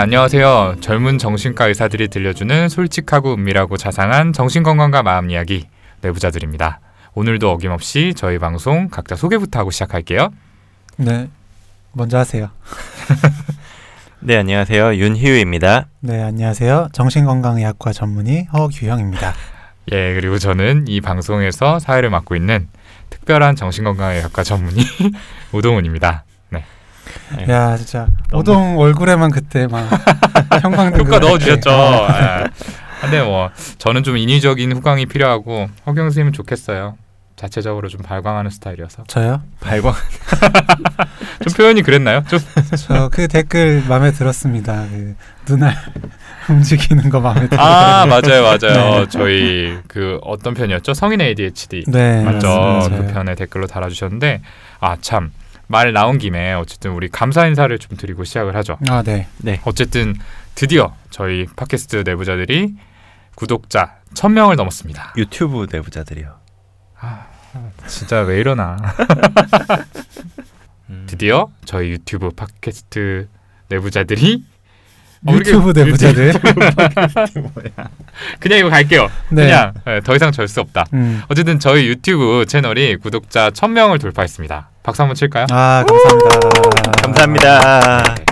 안녕하세요. 젊은 정신과 의사들이 들려주는 솔직하고 은밀하고 자상한 정신건강과 마음 이야기 내부자들입니다. 오늘도 어김없이 저희 방송 각자 소개부터 하고 시작할게요. 네, 먼저 하세요. 네, 안녕하세요. 윤희우입니다. 네, 안녕하세요. 정신건강의학과 전문의 허규형입니다. 예, 그리고 저는 이 방송에서 사회를 맡고 있는 특별한 정신건강의학과 전문의 우동훈입니다. 네. 야, 진짜 오동 얼굴에만 그때 막 형광등 효과 넣어주셨죠. 어. 아, 근데 뭐 저는 좀 인위적인 후광이 필요하고 허경 선생님은 좋겠어요. 자체적으로 좀 발광하는 스타일이어서 저요? 발광. 좀 표현이 그랬나요? 좀 저 그 댓글 마음에 들었습니다. 그 눈알 움직이는 거 마음에 들어요. 아 맞아요 맞아요 저희 그 어떤 편이었죠 성인 ADHD 네, 맞죠 맞아요. 그 편에 댓글로 달아주셨는데 아 참 말 나온 김에 어쨌든 우리 감사 인사를 좀 드리고 시작을 하죠 아, 네. 네. 어쨌든 드디어 저희 팟캐스트 내부자들이 구독자 1000명을 넘었습니다 유튜브 내부자들이요. 아 진짜 왜 이러나 음. 드디어 저희 유튜브 팟캐스트 내부자들이 유튜브 그- 내부자들. 그냥 이거 갈게요 네. 그냥 예, 더 이상 절 수 없다 음. 어쨌든 저희 유튜브 채널이 구독자 1000명을 돌파했습니다. 박수 한번 칠까요? 아, 감사합니다. 감사합니다. 네.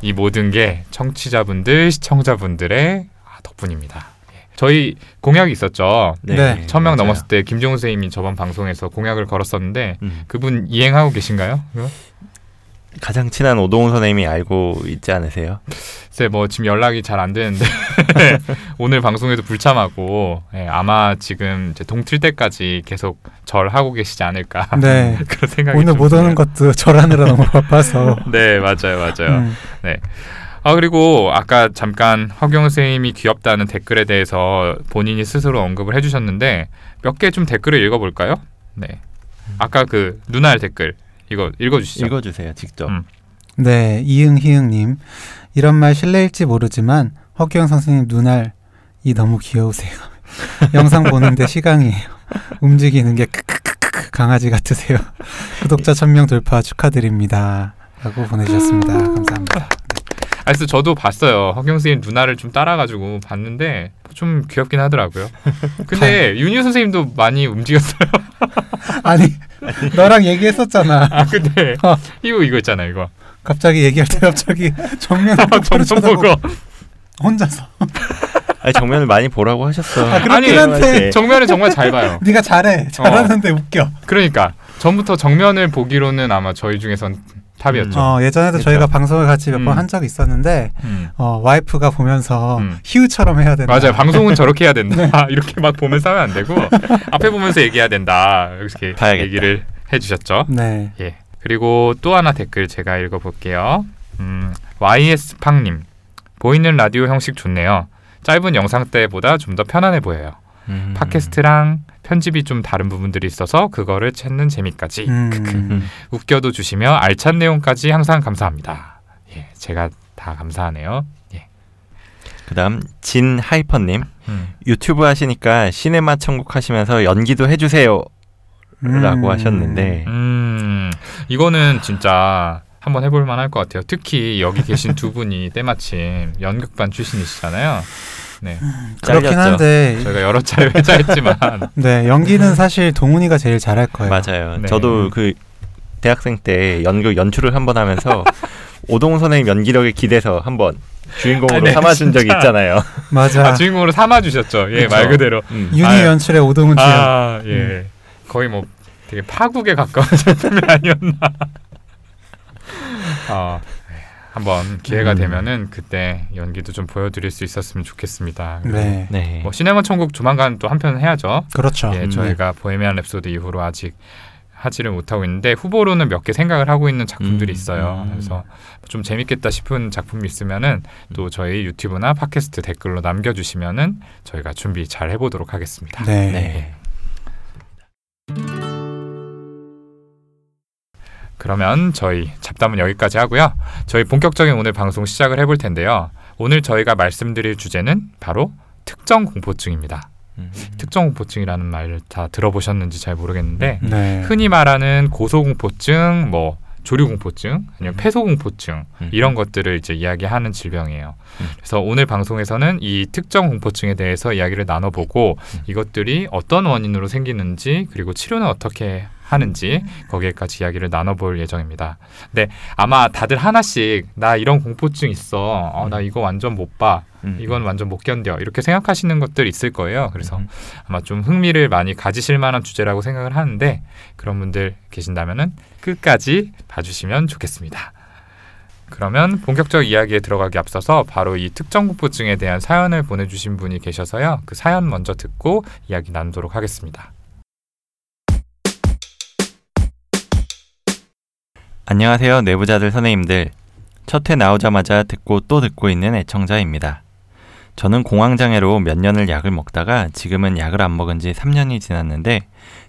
이 모든 게 청취자분들, 시청자분들의 아, 덕분입니다. 예. 저희 공약이 있었죠. 네. 1000명 맞아요. 넘었을 때 김종훈 선생님이 저번 방송에서 공약을 걸었었는데 음. 그분 이행하고 계신가요? 가장 친한 오동훈 선생님이 알고 있지 않으세요? 글쎄 뭐 지금 연락이 잘 안 되는데 오늘 방송에도 불참하고 예, 아마 지금 이제 동틀 때까지 계속 절 하고 계시지 않을까 네. 그런 생각이 오늘 좀못 오는. 것도 절하느라 너무 바빠서. 네 맞아요 맞아요 음. 아 그리고 아까 잠깐 허경 선생님이 귀엽다는 댓글에 대해서 본인이 스스로 언급을 해주셨는데 몇 개 좀 댓글을 읽어볼까요? 네 아까 그 눈알 댓글 이거 읽어주시죠 읽어주세요, 직접. 음. 네, 이응 희응님 이런 말 실례일지 모르지만 허경 선생님 눈알이 너무 귀여우세요. 영상 보는데 시강이에요. 움직이는 게 크크크크 강아지 같으세요. 구독자 1000명 돌파 축하드립니다. 라고 보내주셨습니다. 감사합니다. 아 그래서 저도 봤어요. 허경 선생님 눈알을 좀 따라가지고 봤는데 좀 귀엽긴 하더라고요. 근데 윤희 선생님도 많이 움직였어요. 아니 너랑 얘기했었잖아. 아 근데 어. 이거 이거 있잖아요 이거. 갑자기 얘기할 때 갑자기 정면을 아, 쳐다보고 보고. 혼자서. 아니, 정면을 많이 보라고 하셨어. 아, 그렇긴 아니, 한데. 정면을 정말 잘 봐요. 네가 잘해. 잘하는데 웃겨. 그러니까 전부터 정면을 보기로는 아마 저희 중에선 탑이었죠. 어 예전에도 그쵸. 저희가 방송을 같이 몇번 음. 한 적이 있었는데 음. 어, 와이프가 보면서 음. 희우처럼 해야 된다. 맞아요. 방송은 저렇게 해야 된다. 이렇게 막 보면서 하면 안 되고 앞에 보면서 얘기해야 된다. 이렇게 봐야겠다. 얘기를 해주셨죠. 네. 예. 그리고 또 하나 댓글 제가 읽어볼게요. 음, YS 팡님 보이는 라디오 형식 좋네요. 짧은 영상 때보다 좀 더 편안해 보여요. 음. 팟캐스트랑 편집이 좀 다른 부분들이 있어서 그거를 찾는 재미까지. 음. 웃겨도 주시며 알찬 내용까지 항상 감사합니다. 예, 제가 다 감사하네요. 예. 그다음 진 하이퍼님 음. 유튜브 하시니까 시네마 천국 하시면서 연기도 해주세요. 라고 음. 하셨는데 음, 이거는 진짜 한번 해볼 만할 것 같아요. 특히 여기 계신 두 분이 때마침 연극반 출신이시잖아요. 네, 그렇긴 잘렸죠. 한데 저희가 여러 차례 회자했지만 네 연기는 사실 동훈이가 제일 잘할 거예요. 맞아요. 네. 저도 그 대학생 때 연극 연출을 한번 하면서 오동훈 선생님 연기력에 기대서 한번 주인공으로 아, 네, 삼아준 적이 진짜. 있잖아요. 맞아. 아, 주인공으로 삼아주셨죠. 예, 그쵸. 말 그대로. 음. 윤희 아, 연출의 오동훈 주연. 아, 예, 거의 뭐 되게 파국에 가까운 작품이 아니었나. 어, 네, 한번 기회가 음. 되면은 그때 연기도 좀 보여드릴 수 있었으면 좋겠습니다. 네. 네. 뭐 시네마 천국 조만간 또 한 편 해야죠. 그렇죠. 예, 음. 저희가 보헤미안 랩소디 이후로 아직 하지를 못하고 있는데 후보로는 몇 개 생각을 하고 있는 작품들이 음, 있어요. 음. 그래서 좀 재밌겠다 싶은 작품이 있으면은 또 저희 유튜브나 팟캐스트 댓글로 남겨주시면은 저희가 준비 잘 해보도록 하겠습니다. 네. 네. 그러면 저희 잡담은 여기까지 하고요. 저희 본격적인 오늘 방송 시작을 해볼 텐데요. 오늘 저희가 말씀드릴 주제는 바로 특정 공포증입니다. 음. 특정 공포증이라는 말다 들어보셨는지 잘 모르겠는데 네. 흔히 말하는 고소공포증, 뭐 조류공포증, 아니면 음. 폐소공포증 음. 이런 것들을 이제 이야기하는 질병이에요. 음. 그래서 오늘 방송에서는 이 특정 공포증에 대해서 이야기를 나눠보고 음. 이것들이 어떤 원인으로 생기는지 그리고 치료는 어떻게 하는지 거기에까지 이야기를 나눠볼 예정입니다. 근데 아마 다들 하나씩 나 이런 공포증 있어, 어, 나 이거 완전 못 봐, 음. 이건 완전 못 견뎌 이렇게 생각하시는 것들 있을 거예요. 그래서 음. 아마 좀 흥미를 많이 가지실 만한 주제라고 생각을 하는데 그런 분들 계신다면은 끝까지 봐주시면 좋겠습니다. 그러면 본격적 이야기에 들어가기 앞서서 바로 이 특정 공포증에 대한 사연을 보내주신 분이 계셔서요. 그 사연 먼저 듣고 이야기 나누도록 하겠습니다. 안녕하세요, 내부자들 선생님들. 첫 회 나오자마자 듣고 또 듣고 있는 애청자입니다. 저는 공황장애로 몇 년을 약을 먹다가 지금은 약을 안 먹은 지 3년이 지났는데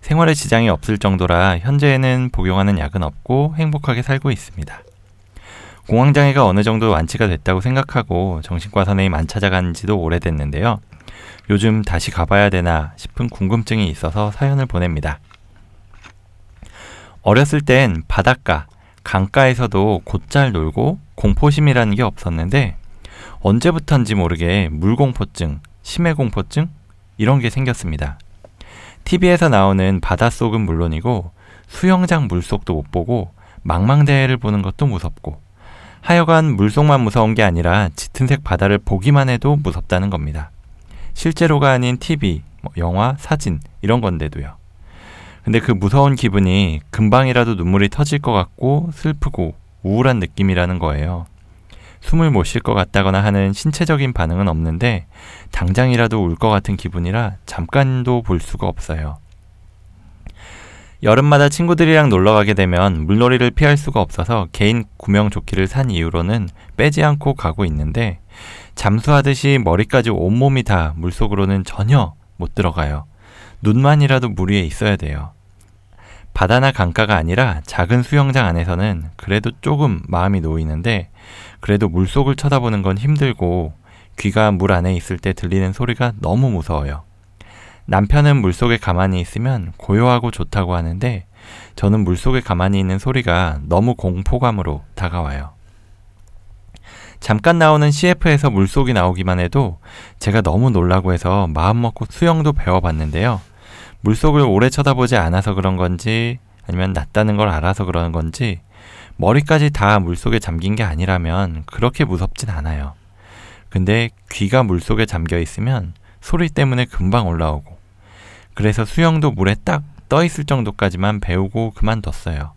생활에 지장이 없을 정도라 현재에는 복용하는 약은 없고 행복하게 살고 있습니다. 공황장애가 어느 정도 완치가 됐다고 생각하고 정신과 선생님 안 찾아간 지도 오래됐는데요. 요즘 다시 가봐야 되나 싶은 궁금증이 있어서 사연을 보냅니다. 어렸을 땐 바닷가, 강가에서도 곧잘 놀고 공포심이라는 게 없었는데 언제부턴지 모르게 물공포증, 심해공포증 이런 게 생겼습니다. TV에서 나오는 바닷속은 물론이고 수영장 물속도 못 보고 망망대해를 보는 것도 무섭고 하여간 물속만 무서운 게 아니라 짙은색 바다를 보기만 해도 무섭다는 겁니다. 실제로가 아닌 TV, 뭐 영화, 사진 이런 건데도요. 근데 그 무서운 기분이 금방이라도 눈물이 터질 것 같고 슬프고 우울한 느낌이라는 거예요. 숨을 못 쉴 것 같다거나 하는 신체적인 반응은 없는데 당장이라도 울 것 같은 기분이라 잠깐도 볼 수가 없어요. 여름마다 친구들이랑 놀러 가게 되면 물놀이를 피할 수가 없어서 개인 구명 조끼를 산 이후로는 빼지 않고 가고 있는데 잠수하듯이 머리까지 온몸이 다 물속으로는 전혀 못 들어가요. 눈만이라도 물 위에 있어야 돼요. 바다나 강가가 아니라 작은 수영장 안에서는 그래도 조금 마음이 놓이는데 그래도 물속을 쳐다보는 건 힘들고 귀가 물 안에 있을 때 들리는 소리가 너무 무서워요. 남편은 물속에 가만히 있으면 고요하고 좋다고 하는데 저는 물속에 가만히 있는 소리가 너무 공포감으로 다가와요. 잠깐 나오는 CF에서 물속이 나오기만 해도 제가 너무 놀라고 해서 마음 먹고 수영도 배워봤는데요. 물속을 오래 쳐다보지 않아서 그런 건지 아니면 낫다는 걸 알아서 그러는 건지 머리까지 다 물속에 잠긴 게 아니라면 그렇게 무섭진 않아요. 근데 귀가 물속에 잠겨 있으면 소리 때문에 금방 올라오고 그래서 수영도 물에 딱 떠 있을 정도까지만 배우고 그만뒀어요.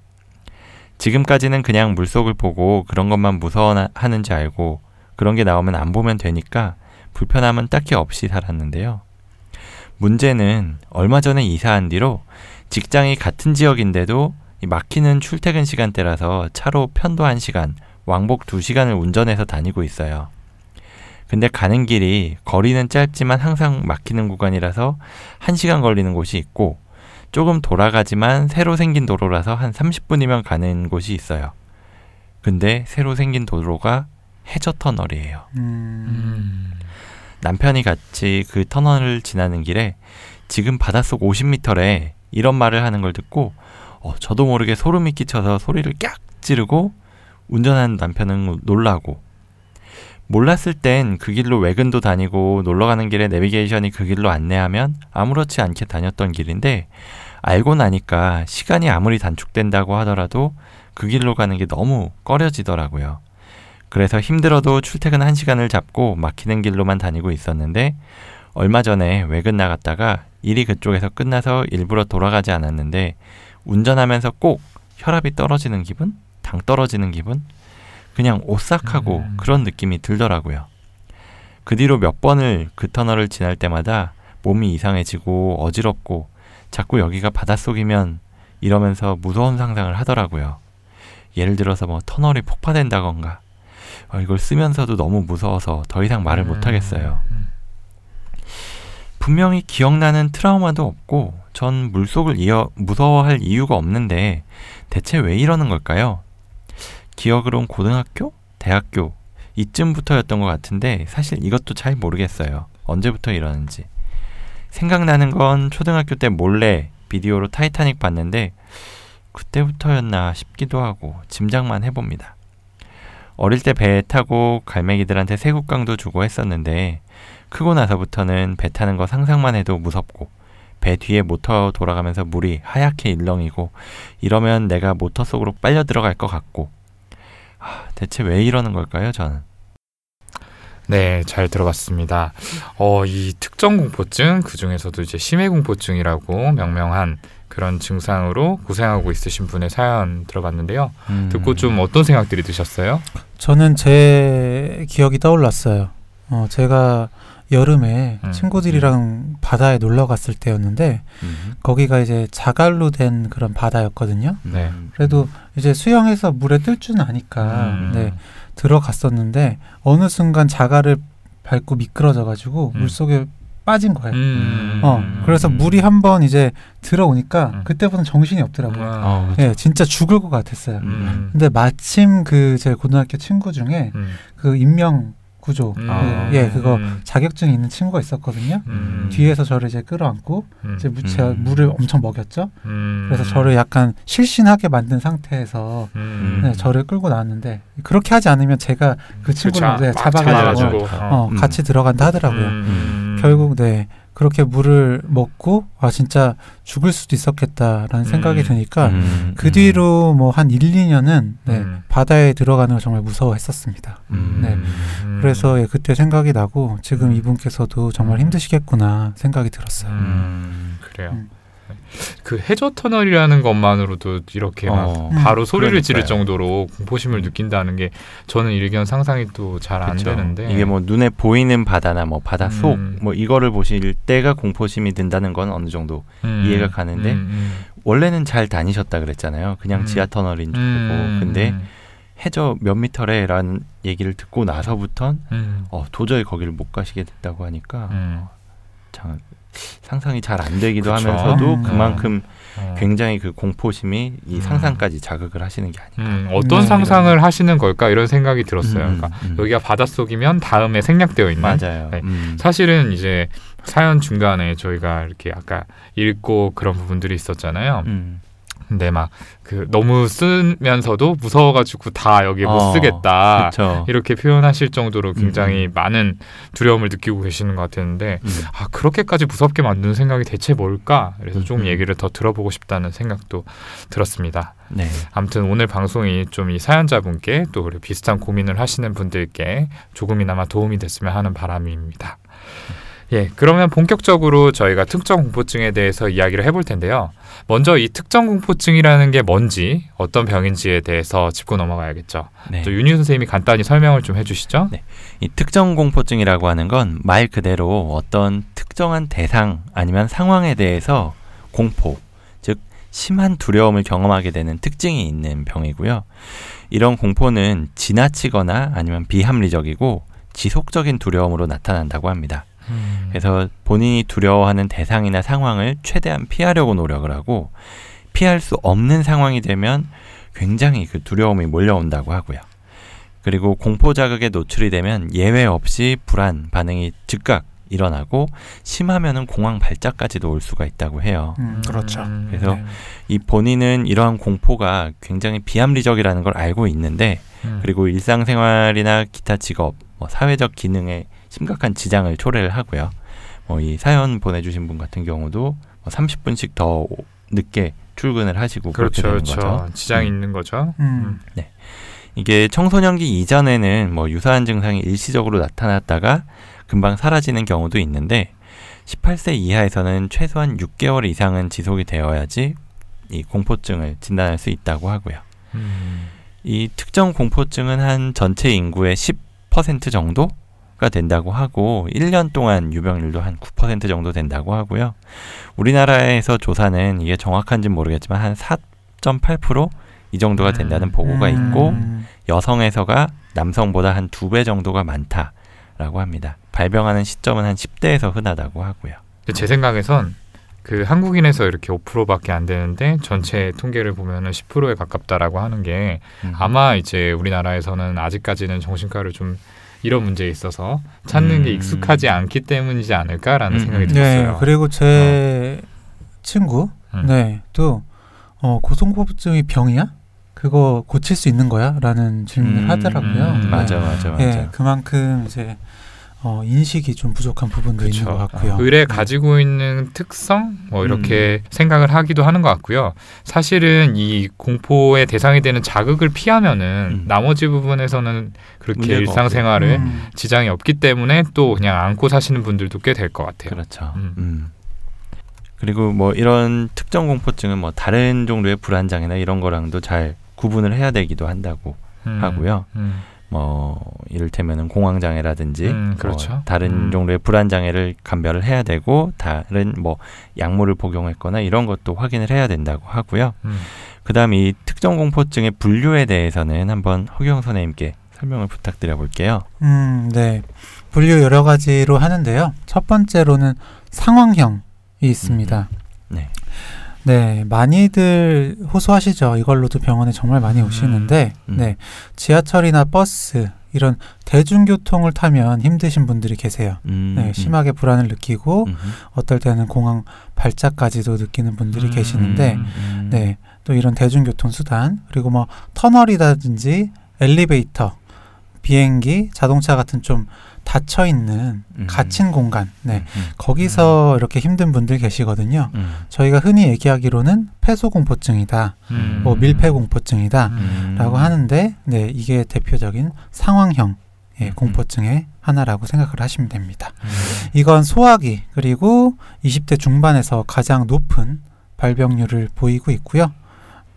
지금까지는 그냥 물속을 보고 그런 것만 무서워하는지 알고 그런 게 나오면 안 보면 되니까 불편함은 딱히 없이 살았는데요. 문제는 얼마 전에 이사한 뒤로 직장이 같은 지역인데도 이 막히는 출퇴근 시간대라서 차로 편도 1시간, 왕복 2시간을 운전해서 다니고 있어요. 근데 가는 길이 거리는 짧지만 항상 막히는 구간이라서 1시간 걸리는 곳이 있고 조금 돌아가지만 새로 생긴 도로라서 한 30분이면 가는 곳이 있어요. 근데 새로 생긴 도로가 해저 터널이에요. 음. 남편이 같이 그 터널을 지나는 길에 지금 바닷속 50m래 이런 말을 하는 걸 듣고 어, 저도 모르게 소름이 끼쳐서 소리를 깍 지르고 운전하는 남편은 놀라고 몰랐을 땐 그 길로 외근도 다니고 놀러 가는 길에 내비게이션이 그 길로 안내하면 아무렇지 않게 다녔던 길인데 알고 나니까 시간이 아무리 단축된다고 하더라도 그 길로 가는 게 너무 꺼려지더라고요. 그래서 힘들어도 출퇴근 1시간을 잡고 막히는 길로만 다니고 있었는데 얼마 전에 외근 나갔다가 일이 그쪽에서 끝나서 일부러 돌아가지 않았는데 운전하면서 꼭 혈압이 떨어지는 기분? 당 떨어지는 기분? 그냥 오싹하고 음. 그런 느낌이 들더라고요. 그 뒤로 몇 번을 그 터널을 지날 때마다 몸이 이상해지고 어지럽고 자꾸 여기가 바닷속이면 이러면서 무서운 상상을 하더라고요. 예를 들어서 뭐 터널이 폭파된다건가 어, 이걸 쓰면서도 너무 무서워서 더 이상 말을 못 하겠어요. 음. 분명히 기억나는 트라우마도 없고 전 물속을 이어 무서워할 이유가 없는데 대체 왜 이러는 걸까요? 기억으론 고등학교, 대학교 이쯤부터였던 것 같은데 사실 이것도 잘 모르겠어요. 언제부터 이러는지. 생각나는 건 초등학교 때 몰래 비디오로 타이타닉 봤는데 그때부터였나 싶기도 하고 짐작만 해봅니다. 어릴 때 배 타고 갈매기들한테 새우깡도 주고 했었는데 크고 나서부터는 배 타는 거 상상만 해도 무섭고 배 뒤에 모터 돌아가면서 물이 하얗게 일렁이고 이러면 내가 모터 속으로 빨려 들어갈 것 같고 아, 대체 왜 이러는 걸까요, 저는? 네, 잘 들어봤습니다. 어, 이 특정 공포증 그 중에서도 이제 심해 공포증이라고 명명한 그런 증상으로 고생하고 있으신 분의 사연 들어봤는데요. 음. 듣고 좀 어떤 생각들이 드셨어요? 저는 제 기억이 떠올랐어요. 어, 제가 여름에 음, 친구들이랑 바다에 놀러 갔을 때였는데 음. 거기가 이제 자갈로 된 그런 바다였거든요. 네. 음. 그래도 이제 수영해서 물에 뜰 줄 아니까 음. 네, 들어갔었는데 어느 순간 자갈을 밟고 미끄러져 가지고 음. 물 속에 빠진 거예요. 음. 어, 그래서 물이 한번 이제 들어오니까 음. 그때부터는 정신이 없더라고요. 아, 어, 예, 진짜 죽을 것 같았어요. 음. 근데 마침 그 제 고등학교 친구 중에 음. 그 인명 구조 음. 그, 예 그거 음. 자격증이 있는 친구가 있었거든요. 음. 뒤에서 저를 이제 끌어안고 음. 이제 무- 제가 음. 물을 엄청 먹였죠. 음. 그래서 저를 약간 실신하게 만든 상태에서 음. 네, 저를 끌고 나왔는데 그렇게 하지 않으면 제가 그 친구를 그쵸. 네, 막 잡아가지고. 어, 음. 같이 들어간다 하더라고요. 음. 결국 네 그렇게 물을 먹고 아 진짜 죽을 수도 있었겠다라는 생각이 음. 드니까 음. 그 뒤로 뭐 한 1, 2년은 네, 음. 바다에 들어가는 걸 정말 무서워했었습니다. 음. 네. 음. 그래서 예, 그때 생각이 나고 지금 음. 이분께서도 정말 힘드시겠구나 생각이 들었어요. 음. 그래요. 음. 그 해저 터널이라는 것만으로도 이렇게 막 어, 바로 소리를 지를 그러니까요. 정도로 공포심을 느낀다는 게 저는 일견 상상이 또 잘 안. 되는데 이게 뭐 눈에 보이는 바다나 뭐 바다 속 음. 뭐 이거를 보실 때가 공포심이 든다는 건 어느 정도 음. 이해가 가는데 음, 원래는 잘 다니셨다 그랬잖아요. 그냥 음. 지하 터널인 줄 음. 알고. 음. 근데 해저 몇 미터래라는 얘기를 듣고 나서부턴 음. 어, 도저히 거기를 못 가시게 됐다고 하니까 음. 참 상상이 잘 안 되기도 그쵸. 하면서도 음. 그만큼 어. 굉장히 그 공포심이 이 음. 상상까지 자극을 하시는 게 아닐까. 음, 어떤 네. 상상을 하시는 걸까 이런 생각이 들었어요. 음, 그러니까 음. 여기가 바닷속이면 다음에 생략되어 있는 맞아요. 네. 음. 사실은 이제 사연 중간에 저희가 이렇게 아까 읽고 그런 부분들이 있었잖아요. 음. 근데 막 그 너무 쓰면서도 무서워가지고 다 여기에 못 어, 쓰겠다 그쵸. 이렇게 표현하실 정도로 굉장히 음. 많은 두려움을 느끼고 계시는 것 같았는데 음. 아 그렇게까지 무섭게 만드는 생각이 대체 뭘까? 그래서 좀 음. 얘기를 더 들어보고 싶다는 생각도 들었습니다. 네. 아무튼 오늘 방송이 좀 이 사연자분께 또 그리고 비슷한 고민을 하시는 분들께 조금이나마 도움이 됐으면 하는 바람입니다. 예, 그러면 본격적으로 저희가 특정 공포증에 대해서 이야기를 해볼 텐데요. 먼저 이 특정 공포증이라는 게 뭔지, 어떤 병인지에 대해서 짚고 넘어가야겠죠. 네. 또 윤희 선생님이 간단히 설명을 좀 해주시죠. 네. 이 특정 공포증이라고 하는 건 말 그대로 어떤 특정한 대상 아니면 상황에 대해서 공포, 즉 심한 두려움을 경험하게 되는 특징이 있는 병이고요. 이런 공포는 지나치거나 아니면 비합리적이고 지속적인 두려움으로 나타난다고 합니다. 음. 그래서 본인이 두려워하는 대상이나 상황을 최대한 피하려고 노력을 하고 피할 수 없는 상황이 되면 굉장히 그 두려움이 몰려온다고 하고요. 그리고 공포 자극에 노출이 되면 예외 없이 불안 반응이 즉각 일어나고 심하면은 공황 발작까지도 올 수가 있다고 해요. 음, 그렇죠. 음. 그래서 네. 이 본인은 이러한 공포가 굉장히 비합리적이라는 걸 알고 있는데 음. 그리고 일상생활이나 기타 직업, 뭐 사회적 기능에 심각한 지장을 초래를 하고요. 뭐 이 사연 보내주신 분 같은 경우도 뭐 30분씩 더 늦게 출근을 하시고 그렇게 그렇죠, 되는 그렇죠. 거죠. 지장이 음. 있는 거죠. 음. 이게 청소년기 이전에는 뭐 유사한 증상이 일시적으로 나타났다가 금방 사라지는 경우도 있는데 18세 이하에서는 최소한 6개월 이상은 지속이 되어야지 이 공포증을 진단할 수 있다고 하고요. 음. 이 특정 공포증은 한 전체 인구의 10% 정도 가 된다고 하고 1년 동안 유병률도 한 9% 정도 된다고 하고요. 우리나라에서 조사는 이게 정확한지는 모르겠지만 한 4.8%이 정도가 된다는 음. 보고가 있고 음. 여성에서가 남성보다 한 두 배 정도가 많다라고 합니다. 발병하는 시점은 한 10대에서 흔하다고 하고요. 제 생각에선 그 한국인에서 이렇게 5%밖에 안 되는데 전체 통계를 보면은 10%에 가깝다라고 하는 게 음. 아마 이제 우리나라에서는 아직까지는 정신과를 좀 이런 문제에 있어서 찾는 게 음. 익숙하지 않기 때문이지 않을까라는 음, 생각이 음. 들었어요. 네, 그리고 제 친구, 음. 네, 또 어, 고소공포증이 병이야? 그거 고칠 수 있는 거야? 라는 질문을 음, 하더라고요. 음, 네. 맞아, 맞아, 맞아. 예, 그만큼 이제 어, 인식이 좀 부족한 부분도 있는 그쵸. 것 같고요. 의뢰 네. 가지고 있는 특성 뭐 이렇게 음. 생각을 하기도 하는 것 같고요. 사실은 이 공포의 대상이 되는 자극을 피하면은 음. 나머지 부분에서는 그렇게 일상생활에 음, 지장이 없기 때문에 또 그냥 안고 사시는 분들도 꽤 될 것 같아요. 그렇죠. 음. 음. 그리고 뭐 이런 특정 공포증은 뭐 다른 정도의 불안장애나 이런 거랑도 잘 구분을 해야 되기도 한다고 음. 하고요. 음. 뭐 이를테면은 공황 장애라든지 음, 뭐 그렇죠. 다른 음. 정도의 불안 장애를 감별을 해야 되고 다른 뭐 약물을 복용했거나 이런 것도 확인을 해야 된다고 하고요. 음. 그다음 이 특정 공포증의 분류에 대해서는 한번 허경 선생님께 설명을 부탁드려 볼게요. 음, 네. 분류 여러 가지로 하는데요. 첫 번째로는 상황형이 있습니다. 네. 네, 많이들 호소하시죠. 이걸로도 병원에 정말 많이 오시는데, 음. 네, 지하철이나 버스 이런 대중교통을 타면 힘드신 분들이 계세요. 음, 네, 심하게 불안을 느끼고 음, 어떨 때는 공황 발작까지도 느끼는 분들이 음, 계시는데, 음, 음. 네, 또 이런 대중교통 수단 그리고 뭐 터널이라든지 엘리베이터, 비행기, 자동차 같은 좀 닫혀 있는 음. 갇힌 공간, 네, 음, 거기서 이렇게 힘든 분들 계시거든요. 음, 저희가 흔히 얘기하기로는 폐소공포증이다, 음. 뭐 밀폐공포증이다. 음. 라고 하는데 네 이게 대표적인 상황형 예, 음. 공포증의 하나라고 생각을 하시면 됩니다. 음. 이건 소화기 그리고 20대 중반에서 가장 높은 발병률을 보이고 있고요.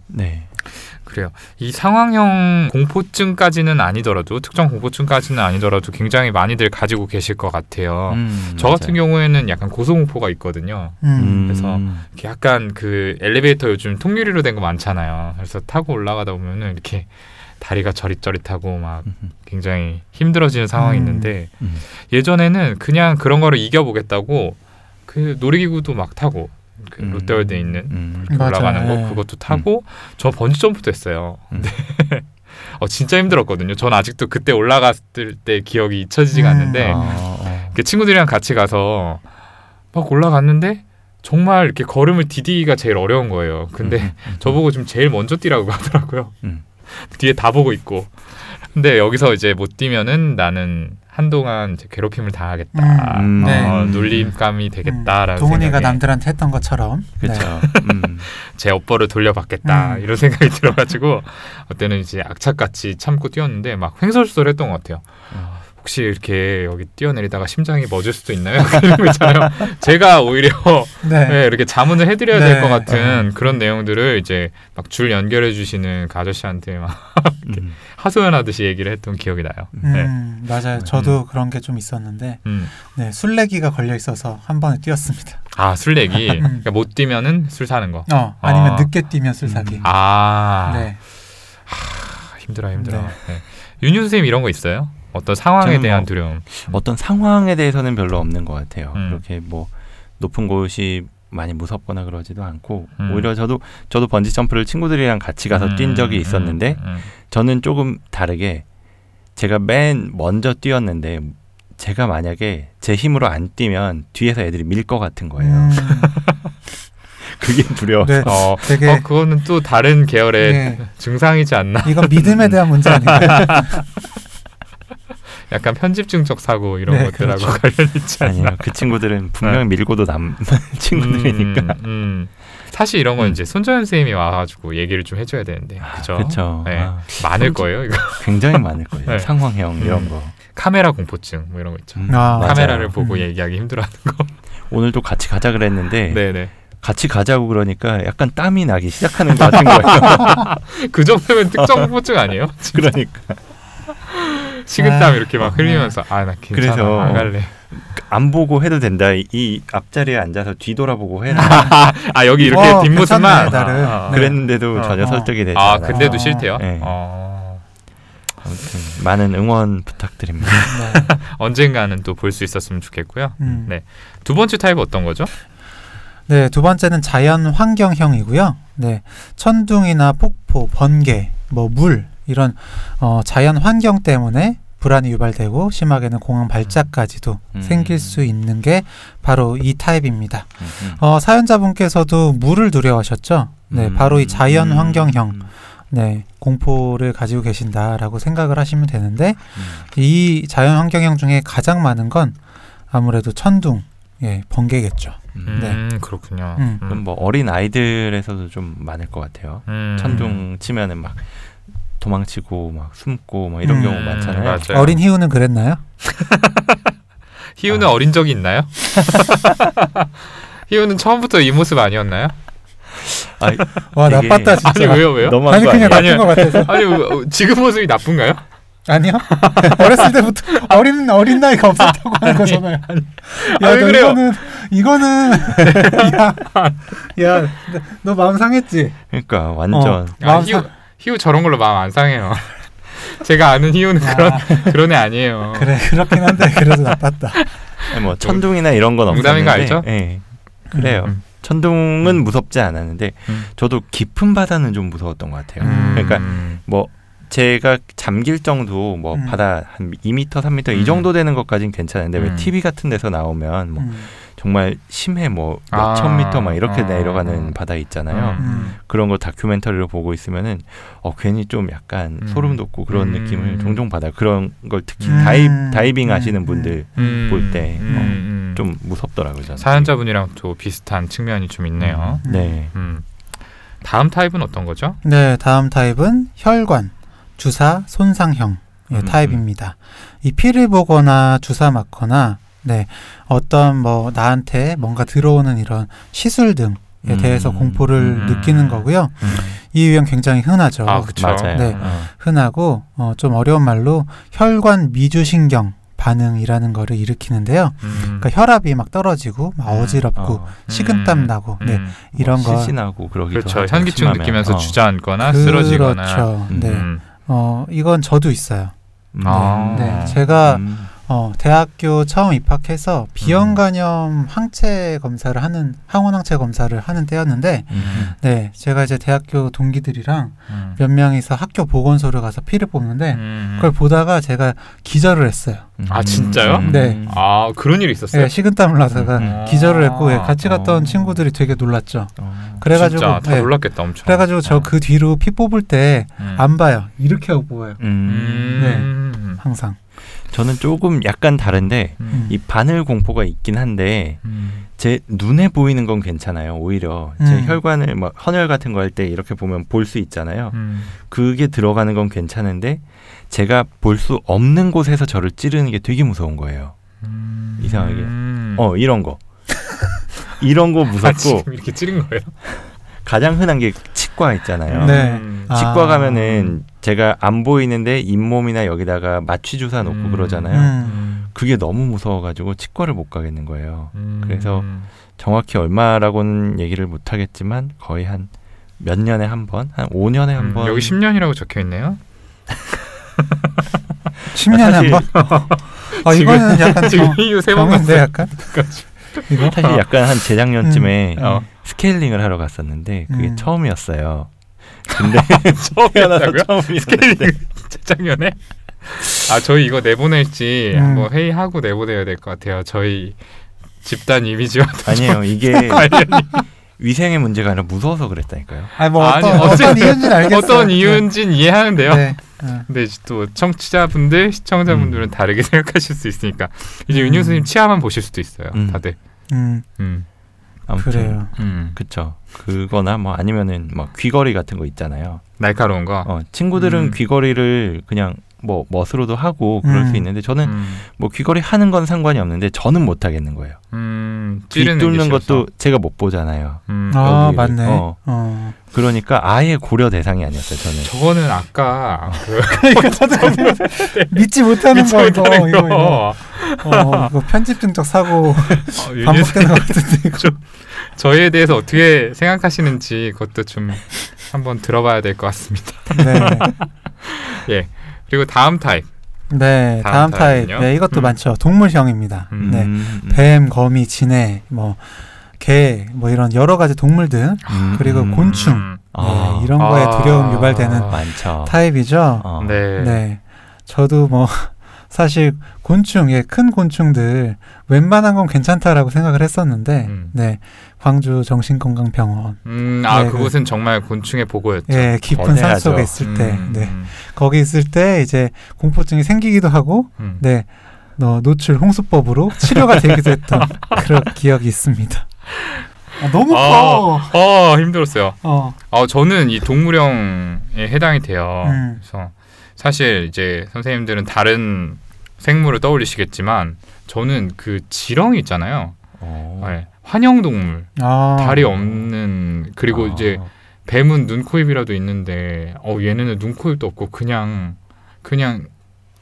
네. 그래요. 이 상황형 공포증까지는 아니더라도 특정 공포증까지는 아니더라도 굉장히 많이들 가지고 계실 것 같아요. 음, 저 같은 맞아요. 경우에는 약간 고소공포가 있거든요. 음, 그래서 이렇게 약간 그 엘리베이터 요즘 통유리로 된 거 많잖아요. 그래서 타고 올라가다 보면은 이렇게 다리가 저릿저릿하고 막 음, 굉장히 힘들어지는 상황이 음. 있는데 음. 예전에는 그냥 그런 거를 이겨보겠다고 그 놀이기구도 막 타고 그 음. 롯데월드에 있는 음. 이렇게 올라가는. 거 예. 그것도 타고 저 번지 점프도 했어요. 음. 근데 어 진짜 힘들었거든요. 전 아직도 그때 올라갔을 때 기억이 잊혀지지가 음. 않는데 어, 어. 그 친구들이랑 같이 가서 막 올라갔는데 정말 이렇게 걸음을 디디기가 제일 어려운 거예요. 근데 음, 음, 저보고 좀 제일 먼저 뛰라고 하더라고요. 음. 뒤에 다 보고 있고. 근데 여기서 이제 못 뛰면은 나는 한동안 이제 괴롭힘을 당하겠다. 음. 네. 어, 놀림감이 되겠다라는 동훈이가 생각에 남들한테 했던 것처럼 네. 그렇죠. 음. 제 업보를 돌려받겠다 음. 이런 생각이 들어가지고 그때는 이제 악착같이 참고 뛰었는데 막 횡설수설했던 것 같아요. 어. 혹시 이렇게 여기 뛰어내리다가 심장이 멎을 수도 있나요? 이런 거 있잖아요. 제가 오히려 네. 네, 이렇게 자문을 해드려야 네. 될것 같은 그런 내용들을 이제 막 줄 연결해 주시는 그 아저씨한테 막 음. 하소연하듯이 얘기를 했던 기억이 나요. 네. 음, 맞아요. 저도 그런 게 좀 있었는데 음. 네, 술래기가 걸려 있어서 한 번에 뛰었습니다. 아 술래기 음. 그러니까 못 뛰면은 술 사는 거. 어, 아니면 아. 늦게 뛰면 술 사기. 아 네. 아, 힘들어 힘들어. 네. 네. 윤유 선생님 이런 거 있어요? 어떤 상황에 저는 대한 뭐 두려움. 어떤 상황에 대해서는 별로 없는 것 같아요. 음. 그렇게 뭐 높은 곳이 많이 무섭거나 그러지도 않고 음. 오히려 저도 저도 번지 점프를 친구들이랑 같이 가서 음, 뛴 적이 음, 있었는데 음, 음. 저는 조금 다르게 제가 맨 먼저 뛰었는데 제가 만약에 제 힘으로 안 뛰면 뒤에서 애들이 밀 것 같은 거예요. 음, 그게 두려워. 네. 어, 되게 어 그거는 또 다른 계열의 네. 증상이지 않나? 이건 믿음에 대한 문제 아닌가요? 약간 편집증적 사고 이런 네, 것들하고 그렇죠. 관련 있지 않나? 아니요, 그 친구들은 분명히 밀고도 남 친구들이니까. 음, 음. 사실 이런 건 음. 이제 손정현 선생님이 와가지고 얘기를 좀 해줘야 되는데 그죠? 그렇죠. 네. 아, 많을 손- 거예요 이거 굉장히 많을 거예요. 네. 상황형 이런 음. 거. 카메라 공포증 뭐 이런 거 있죠. 음, 아, 맞아요. 카메라를 보고 음. 얘기하기 힘들어하는 거. 오늘도 같이 가자 그랬는데 네네. 같이 가자고 그러니까 약간 땀이 나기 시작하는 것 같은 거예요. 그 정도면 특정 공포증 아니에요? 그러니까 식은땀 아, 이렇게 막 흘리면서 아 나 괜찮아 그래서 안 갈래. 안 보고 해도 된다. 이, 이 앞자리에 앉아서 뒤돌아보고 해라. 아 여기 이렇게 어, 뒷모습만. 괜찮네. 아, 아. 네. 그랬는데도 어. 전혀 어. 설득이 되지 아 않아요. 근데도 어. 싫대요. 네. 어, 아무튼 많은 응원 부탁드립니다. 네. 언젠가는 또 볼 수 있었으면 좋겠고요. 음. 네. 두 번째 타입 어떤 거죠? 네, 두 번째는 자연 환경형이고요. 네, 천둥이나 폭포, 번개, 뭐 물 이런 어, 자연 환경 때문에 불안이 유발되고 심하게는 공황 발작까지도 음. 생길 수 있는 게 바로 이 타입입니다. 음, 음. 어, 사연자분께서도 물을 두려워하셨죠? 네, 음. 바로 이 자연 환경형 음. 네, 공포를 가지고 계신다라고 생각을 하시면 되는데 음. 이 자연 환경형 중에 가장 많은 건 아무래도 천둥, 예, 번개겠죠. 음. 네. 음, 그렇군요. 음. 그럼 뭐 어린 아이들에서도 좀 많을 것 같아요. 음. 천둥 치면은 막 도망치고 막 숨고 막 이런 음, 경우 많잖아요. 맞아요. 어린 희우는 그랬나요? 희우는 아. 어린 적이 있나요? 희우는 처음부터 이 모습 아니었나요? 아이, 와 되게- 나빴다 진짜. 아니 왜요 왜요? 너무한 아니 거 그냥 아니에요? 나쁜 것 같아서. 아니 어, 지금 모습이 나쁜가요? 아니요. 어렸을 때부터 어린 어린 나이가 없었다고 하는 거잖아요. 아니, 야, 왜너 그래요? 이거는 이거는 야, 야, 너 마음 상했지? 그러니까 완전 아, 마음 희우 상- 희우 저런 걸로 마음 안 상해요. 제가 아는 희우는 그런 아, 그런 애 아니에요. 그래 그렇긴 한데 그래도 나빴다. 아니, 뭐 천둥이나 이런 건 농담인 없었는데 거 알죠? 예. 그래요. 음. 천둥은 무섭지 않았는데 음. 저도 깊은 바다는 좀 무서웠던 것 같아요. 음. 그러니까 음. 뭐 제가 잠길 정도 뭐 음. 바다 한 2m, 3m 음. 이 정도 되는 것까진 괜찮은데 왜 음. TV 같은 데서 나오면 뭐 음, 정말 심해 뭐 아. 몇천 미터 막 이렇게 아. 내려가는 바다 있잖아요. 음. 그런 거 다큐멘터리로 보고 있으면은 어 괜히 좀 약간 음. 소름 돋고 그런 음. 느낌을 종종 받아요. 그런 걸 특히 음. 다이 다이빙 음. 하시는 분들 음. 볼 때, 음. 어, 음. 좀 무섭더라고요. 저는. 사연자분이랑 또 비슷한 측면이 좀 있네요. 음. 네. 음. 다음 타입은 어떤 거죠? 네, 다음 타입은 혈관, 주사, 손상형 예, 음, 타입입니다. 이 피를 보거나 주사 맞거나 네, 어떤 뭐 나한테 뭔가 들어오는 이런 시술 등에 음. 대해서 공포를 음. 느끼는 거고요. 이 유형 굉장히 흔하죠. 아, 그쵸. 맞아요. 네. 어. 흔하고 어, 좀 어려운 말로 혈관 미주신경 반응이라는 거를 일으키는데요. 음. 그러니까 혈압이 막 떨어지고 막 음, 어지럽고 어, 식은땀 음. 나고 네, 음. 이런 뭐거 실신하고 그러기도 그렇죠. 하죠. 현기증 심하면. 느끼면서 어. 주저앉거나 쓰러지거나. 그렇죠. 음. 네. 음. 어, 이건 저도 있어요. 음. 아. 네, 제가 음. 어, 대학교 처음 입학해서 비형 간염 항체 검사를 하는 항원 항체 검사를 하는 때였는데 음. 네, 제가 이제 대학교 동기들이랑 음. 몇 명이서 학교 보건소를 가서 피를 뽑는데 음. 그걸 보다가 제가 기절을 했어요. 아, 진짜요? 네. 아 그런 일이 있었어요? 예, 식은땀을 나다가 음. 기절을 했고 예, 같이 갔던 어. 친구들이 되게 놀랐죠. 어. 그래 가지고 진짜 다 예, 놀랐겠다 엄청. 그래 가지고 저 어. 그 뒤로 피 뽑을 때안 음. 봐요. 이렇게 하고 뽑아요. 음. 음. 항상. 저는 조금 약간 다른데 음. 이 바늘 공포가 있긴 한데 음. 제 눈에 보이는 건 괜찮아요. 오히려 제 음. 혈관을 뭐 헌혈 같은 거 할 때 이렇게 보면 볼 수 있잖아요. 음. 그게 들어가는 건 괜찮은데 제가 볼 수 없는 곳에서 저를 찌르는 게 되게 무서운 거예요. 음. 이상하게. 음. 어 이런 거 이런 거 아, 무섭고 지금 이렇게 찌른 거예요? 가장 흔한 게 치과 있잖아요. 네. 음. 아. 치과 가면은 제가 안 보이는데 잇몸이나 여기다가 마취 주사 놓고 음. 그러잖아요. 음. 그게 너무 무서워가지고 치과를 못 가겠는 거예요. 음. 그래서 정확히 얼마라고는 얘기를 못 하겠지만 거의 한 몇 년에 한 번, 한 5년에 한 음, 번. 여기 10년이라고 적혀 있네요. 10년에 사실- 한 번? 아 이거는 약간 지금 정, 이유 세번 봤어요. 약간 이거 사실 약간 한 재작년쯤에 음. 어. 스케일링을 하러 갔었는데 그게 음. 처음이었어요. 근데 처음이었다고요? 처음이었는데 스케일링 재작년에? 아 저희 이거 내보낼지 음. 한번 회의하고 내보내야 될 것 같아요. 저희 집단 이미지와 아니에요. 이게 위생의 문제가 아니라 무서워서 그랬다니까요. 아뭐 아니, 어떤 어째- 어떤 이유인지는 알겠어요. 어떤 이유인지는 이해하는데요. 네. 네. 근데 이제 또 청취자분들, 시청자분들은 음. 다르게 생각하실 수 있으니까 이제 음. 윤유수님 치아만 보실 수도 있어요. 음. 다들. 음 음. 아무튼 그래요. 음. 그쵸. 그거나 뭐 아니면은 뭐 귀걸이 같은 거 있잖아요. 날카로운 거. 어, 친구들은 음. 귀걸이를 그냥 뭐 멋으로도 하고 그럴 음. 수 있는데 저는 음. 뭐 귀걸이 하는 건 상관이 없는데 저는 못 하겠는 거예요. 음. 귀 뚫는. 것도 제가 못 보잖아요. 음. 아 맞네. 어. 어. 그러니까 아예 고려 대상이 아니었어요. 저는. 저거는 아까 그 믿지 못하는 거 이거 못하는 이거 이거. 거. 어, 이거 편집 등적 사고 어, 반복되는 것 같은데 이거. 저희에 대해서 어떻게 생각하시는지 그것도 좀 한번 들어봐야 될 것 같습니다. 네. 그리고 다음 타입. 네. 다음 다음 타입. 타입은요? 네 이것도 음. 많죠. 동물형입니다. 음. 네. 음, 음. 뱀, 거미, 지네, 뭐 개, 뭐 이런 여러 가지 동물들 음, 그리고 음. 곤충. 음. 아, 네, 이런 거에 아. 두려움 유발되는 많죠. 타입이죠. 어. 네. 네. 저도 뭐 사실 곤충, 예, 큰 곤충들 웬만한 건 괜찮다라고 생각을 했었는데, 음. 네, 광주 정신건강병원, 음, 아 네, 그곳은 정말 곤충의 보고였죠. 예, 깊은 산. 속에 있을 때, 음, 네, 음, 거기 있을 때 이제 공포증이 생기기도 하고, 음. 네, 너 노출 홍수법으로 치료가 되기도 했던 그런 기억이 있습니다. 아, 너무 커. 어 힘들었어요. 어, 어 저는 이 동물형에 해당이 돼요. 음. 그래서 사실 이제 선생님들은 다른 생물을 떠올리시겠지만 저는 그 지렁이 있잖아요. 어. 네, 환영 동물, 아, 다리 없는 그리고 아. 이제 뱀은 눈, 코, 입이라도 있는데 어 얘네는 눈, 코, 입도 없고 그냥 그냥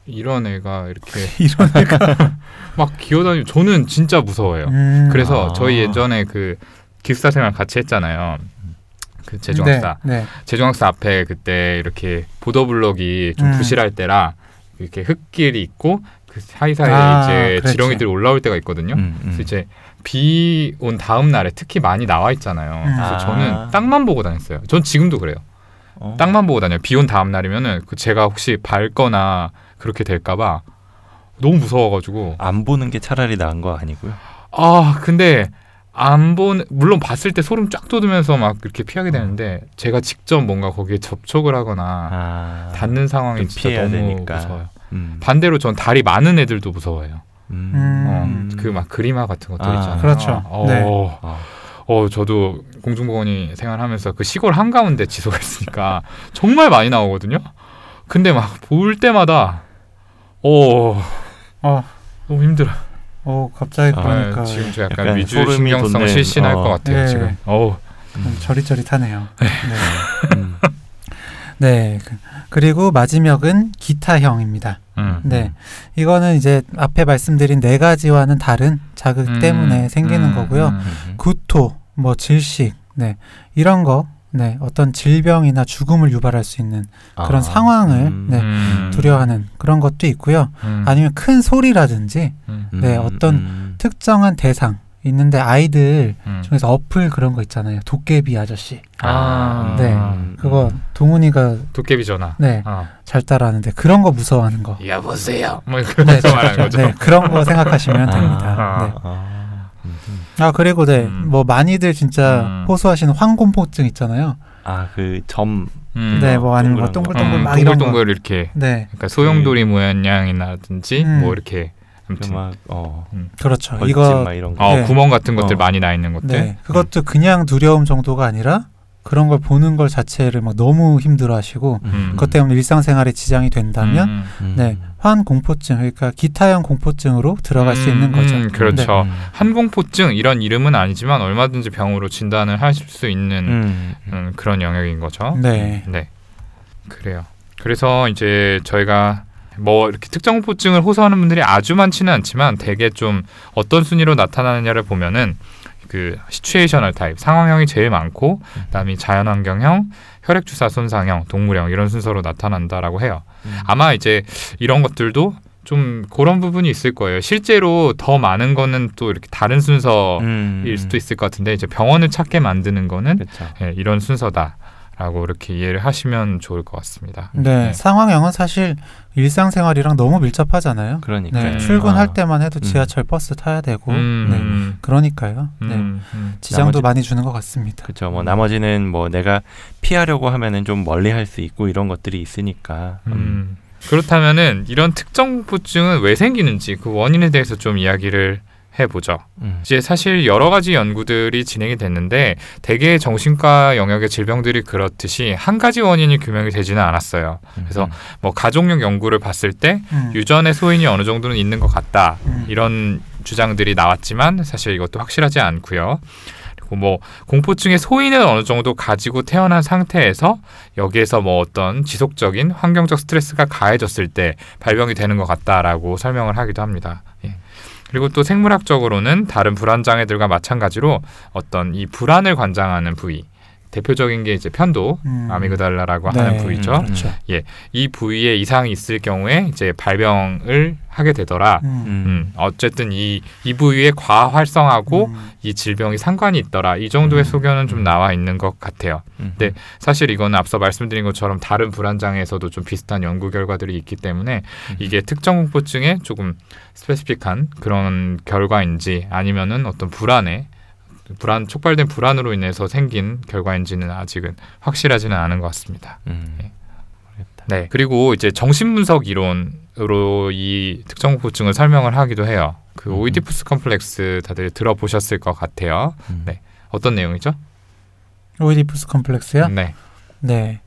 이런 애가 이렇게 이런 애가. 막 기어다니고 저는 진짜 무서워요. 음. 그래서 아. 저희 예전에 그 기숙사 생활 같이 했잖아요. 그 제중학사. 네, 네. 제중학사 앞에 그때 이렇게 보더블럭이 좀 음. 부실할 때라 이렇게 흙길이 있고 그 사이사이에 아, 이제 그렇지. 지렁이들이 올라올 때가 있거든요. 음, 음. 그래서 이제 비 온 다음 날에 특히 많이 나와 있잖아요. 음. 그래서 아. 저는 땅만 보고 다녔어요. 전 지금도 그래요. 어. 땅만 보고 다녀요. 비 온 다음 날이면은 그 제가 혹시 밟거나 그렇게 될까봐 너무 무서워가지고 안 보는 게 차라리 나은 거 아니고요. 아 근데 안 본 물론 봤을 때 소름 쫙 돋으면서 막 이렇게 피하게 어. 되는데 제가 직접 뭔가 거기에 접촉을 하거나 아. 닿는 상황이 좀 진짜 피해야 너무 되니까. 무서워요. 음. 반대로 전 다리 많은 애들도 무서워요. 음. 음. 그막 그림화 같은 것들 아, 있잖아요. 그렇죠. 어, 네. 어. 어 저도 공중보건이 생활하면서 그 시골 한가운데 지속했으니까 정말 많이 나오거든요. 근데 막 볼 때마다 어 어, 너무 힘들어. 어, 갑자기 아, 그러니까 아, 지금 저 약간 약간 위주 신경성 실신할 어. 것 같아요 네. 지금. 어우 좀 저릿저릿하네요. 네. 음. 네. 그- 그리고 마지막은 기타형입니다. 음. 네. 이거는 이제 앞에 말씀드린 네 가지와는 다른 자극 음, 때문에 생기는 음, 거고요. 음. 음. 구토, 뭐 질식, 네. 이런 거, 네. 어떤 질병이나 죽음을 유발할 수 있는 그런 아. 상황을, 음. 네. 음. 두려워하는 그런 것도 있고요. 음. 아니면 큰 소리라든지 음. 네, 어떤 음. 특정한 대상 있는데 아이들 음. 중에서 어플 그런 거 있잖아요. 도깨비 아저씨. 아, 네. 음. 그거 동훈이가 도깨비 전화. 네, 어. 잘 따라하는데 그런 거 무서워하는 거. 여보세요. 뭐 네, 그런 거 말하는 거죠. 네, 그런 거 생각하시면 아. 됩니다. 아. 네. 아. 음. 아 그리고 네, 음. 뭐 많이들 진짜 음. 호소하시는 황공포증 있잖아요. 아, 그 점. 음. 네, 뭐 아니면 뭐 동글동글 음, 막 이런 거. 동글동글 이렇게 네, 그러니까 소용돌이 모양이라든지 음. 뭐 이렇게 아무튼 그막 어. 그렇죠. 이거 막 이런 거. 어, 네. 구멍 같은 것들 어. 많이 나 있는 것들. 네, 그것도 그냥 두려움 정도가 아니라 그런 걸 보는 걸 자체를 막 너무 힘들어하시고 음. 그것 때문에 일상생활에 지장이 된다면 음. 음. 네, 환공포증 그러니까 기타형 공포증으로 들어갈 수 음, 있는 거죠. 음, 그렇죠. 음. 환공포증 이런 이름은 아니지만 얼마든지 병으로 진단을 하실 수 있는 음. 음, 그런 영역인 거죠. 네. 네. 그래요. 그래서 이제 저희가 뭐 이렇게 특정 공포증을 호소하는 분들이 아주 많지는 않지만 대개 좀 어떤 순위로 나타나느냐를 보면은 그 situational type 상황형이 제일 많고 그다음에 자연환경형, 혈액주사 손상형, 동물형 이런 순서로 나타난다라고 해요. 음. 아마 이제 이런 것들도 좀 그런 부분이 있을 거예요. 실제로 더 많은 거는 또 이렇게 다른 순서일 음. 수도 있을 것 같은데 이제 병원을 찾게 만드는 거는. 예, 이런 순서다 라고 이렇게 이해를 하시면 좋을 것 같습니다. 네, 상황형은 사실 일상생활이랑 너무 밀접하잖아요. 그러니까 네, 음. 출근할 아. 때만 해도 음. 지하철 버스 타야 되고 음, 네, 음, 그러니까요. 네, 음, 음. 지장도 나머지- 많이 주는 것 같습니다. 그렇죠. 뭐 나머지는 뭐 내가 피하려고 하면은 좀 멀리 할 수 있고 이런 것들이 있으니까. 음. 음. 그렇다면은 이런 특정 공포증은 왜 생기는지 그 원인에 대해서 좀 이야기를 해보죠. 음. 이제 사실 여러 가지 연구들이 진행이 됐는데 대개 정신과 영역의 질병들이 그렇듯이 한 가지 원인이 규명이 되지는 않았어요. 그래서 뭐 가족력 연구를 봤을 때 음, 유전의 소인이 어느 정도는 있는 것 같다 음. 이런 주장들이 나왔지만 사실 이것도 확실하지 않고요. 그리고 뭐 공포증의 소인은 어느 정도 가지고 태어난 상태에서 여기에서 뭐 어떤 지속적인 환경적 스트레스가 가해졌을 때 발병이 되는 것 같다라고 설명을 하기도 합니다. 예. 그리고 또 생물학적으로는 다른 불안 장애들과 마찬가지로 어떤 이 불안을 관장하는 부위 대표적인 게 이제 편도 음. amygdala라고 네, 하는 부위죠. 음. 그렇죠. 이 부위에 이상이 있을 경우에 이제 발병을 하게 되더라. 음. 음, 어쨌든 이, 이 부위에 과활성하고 음. 이 질병이 상관이 있더라. 이 정도의 음. 소견은 좀 나와 있는 것 같아요. 음. 네. 사실 이거는 앞서 말씀드린 것처럼 다른 불안장애에서도 좀 비슷한 연구 결과들이 있기 때문에 음. 이게 특정 공포증에 조금 스페시픽한 그런 결과인지 아니면은 어떤 불안에 불안 촉발된 불안으로 인해서 생긴 결과인지는 아직은 확실하지는 않은 것 같습니다. 음. 네. 네. 그리고 이제 정신분석 이론으로 이 특정 공포증을 설명을 하기도 해요. 그 음. 오이디푸스 컴플렉스 다들 들어보셨을 것 같아요. 음. 네. 어떤 내용이죠? 오이디푸스 컴플렉스요? 네. 네.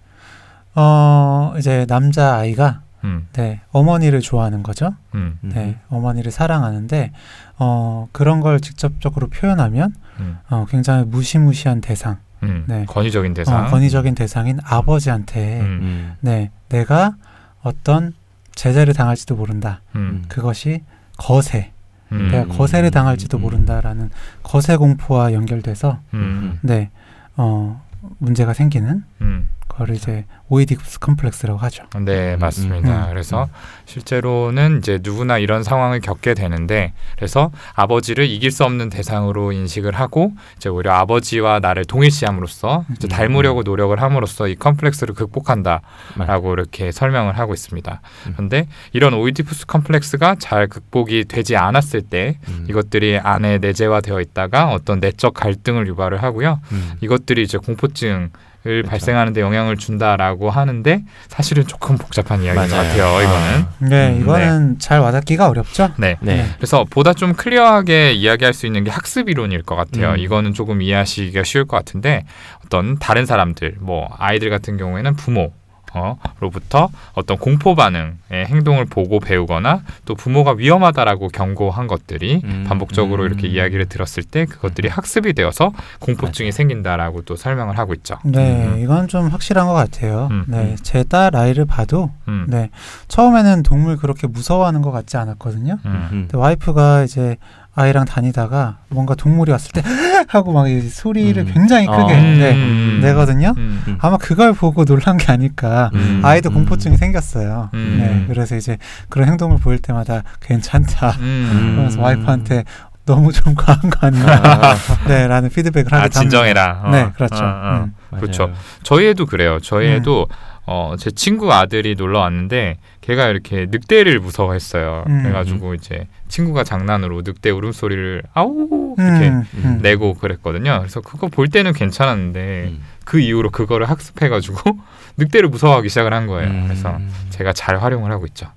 어, 이제 남자 아이가 음. 네, 어머니를 좋아하는 거죠. 음. 음. 네, 어머니를 사랑하는데 어, 그런 걸 직접적으로 표현하면 음. 어, 굉장히 무시무시한 대상, 음. 네. 권위적인 대상. 어, 권위적인 대상인 아버지한테 음. 음. 네, 내가 어떤 제재를 당할지도 모른다. 음. 그것이 거세, 음. 내가 거세를 당할지도 음. 모른다라는 거세 공포와 연결돼서 음. 네, 어, 문제가 생기는 음. 거를 이제 오이디푸스 컴플렉스라고 하죠. 네, 음, 맞습니다. 음. 그래서 실제로는 이제 누구나 이런 상황을 겪게 되는데 그래서 아버지를 이길 수 없는 대상으로 인식을 하고 이제 오히려 아버지와 나를 동일시함으로써 이제 음. 닮으려고 노력을 함으로써 이 컴플렉스를 극복한다라고 맞- 이렇게 설명을 하고 있습니다. 음. 그런데 이런 오이디푸스 컴플렉스가 잘 극복이 되지 않았을 때 음. 이것들이 안에 내재화되어 있다가 어떤 내적 갈등을 유발을 하고요. 음. 이것들이 이제 공포증을 그렇죠. 발생하는 데 영향을 준다라고 하는데 사실은 조금 복잡한 이야기인 것 맞아요. 같아요. 이거는. 네, 음, 이거는 잘 와닿기가 어렵죠. 네. 네. 그래서 보다 좀 클리어하게 이야기할 수 있는 게 학습 이론일 것 같아요. 음. 이거는 조금 이해하시기가 쉬울 것 같은데 어떤 다른 사람들, 뭐 아이들 같은 경우에는 부모 어, 로부터 어떤 공포 반응의 행동을 보고 배우거나 또 부모가 위험하다라고 경고한 것들이 음, 반복적으로 음. 이렇게 이야기를 들었을 때 그것들이 학습이 되어서 공포증이 생긴다라고 또 설명을 하고 있죠. 네, 음. 이건 좀 확실한 것 같아요. 음, 네, 음. 제딸 아이를 봐도 음. 네 처음에는 동물 그렇게 무서워하는 것 같지 않았거든요. 음. 음. 근데 와이프가 이제 아이랑 다니다가 뭔가 동물이 왔을 때 하고 막이 소리를 음. 굉장히 크게 어. 네, 음. 내거든요. 음. 음. 아마 그걸 보고 놀란 게 아닐까. 음. 아이도 음. 공포증이 생겼어요. 음. 네, 그래서 이제 그런 행동을 보일 때마다 괜찮다. 음. 그러면서 와이프한테 너무 좀 과한 거 아니야? 아, 네, 라는 피드백을 아 하기도 합니다. 진정해라. 어. 네, 그렇죠. 어, 어. 음. 그렇죠. 저희 애도 그래요. 저희 음. 애도 어, 제 친구 아들이 놀러 왔는데 걔가 이렇게 늑대를 무서워했어요. 음. 그래가지고 이제 친구가 장난으로 늑대 울음소리를 아우 이렇게 음, 음. 내고 그랬거든요. 그래서 그거 볼 때는 괜찮았는데 음. 그 이후로 그거를 학습해가지고 늑대를 무서워하기 시작을 한 거예요. 음. 그래서 제가 잘 활용을 하고 있죠.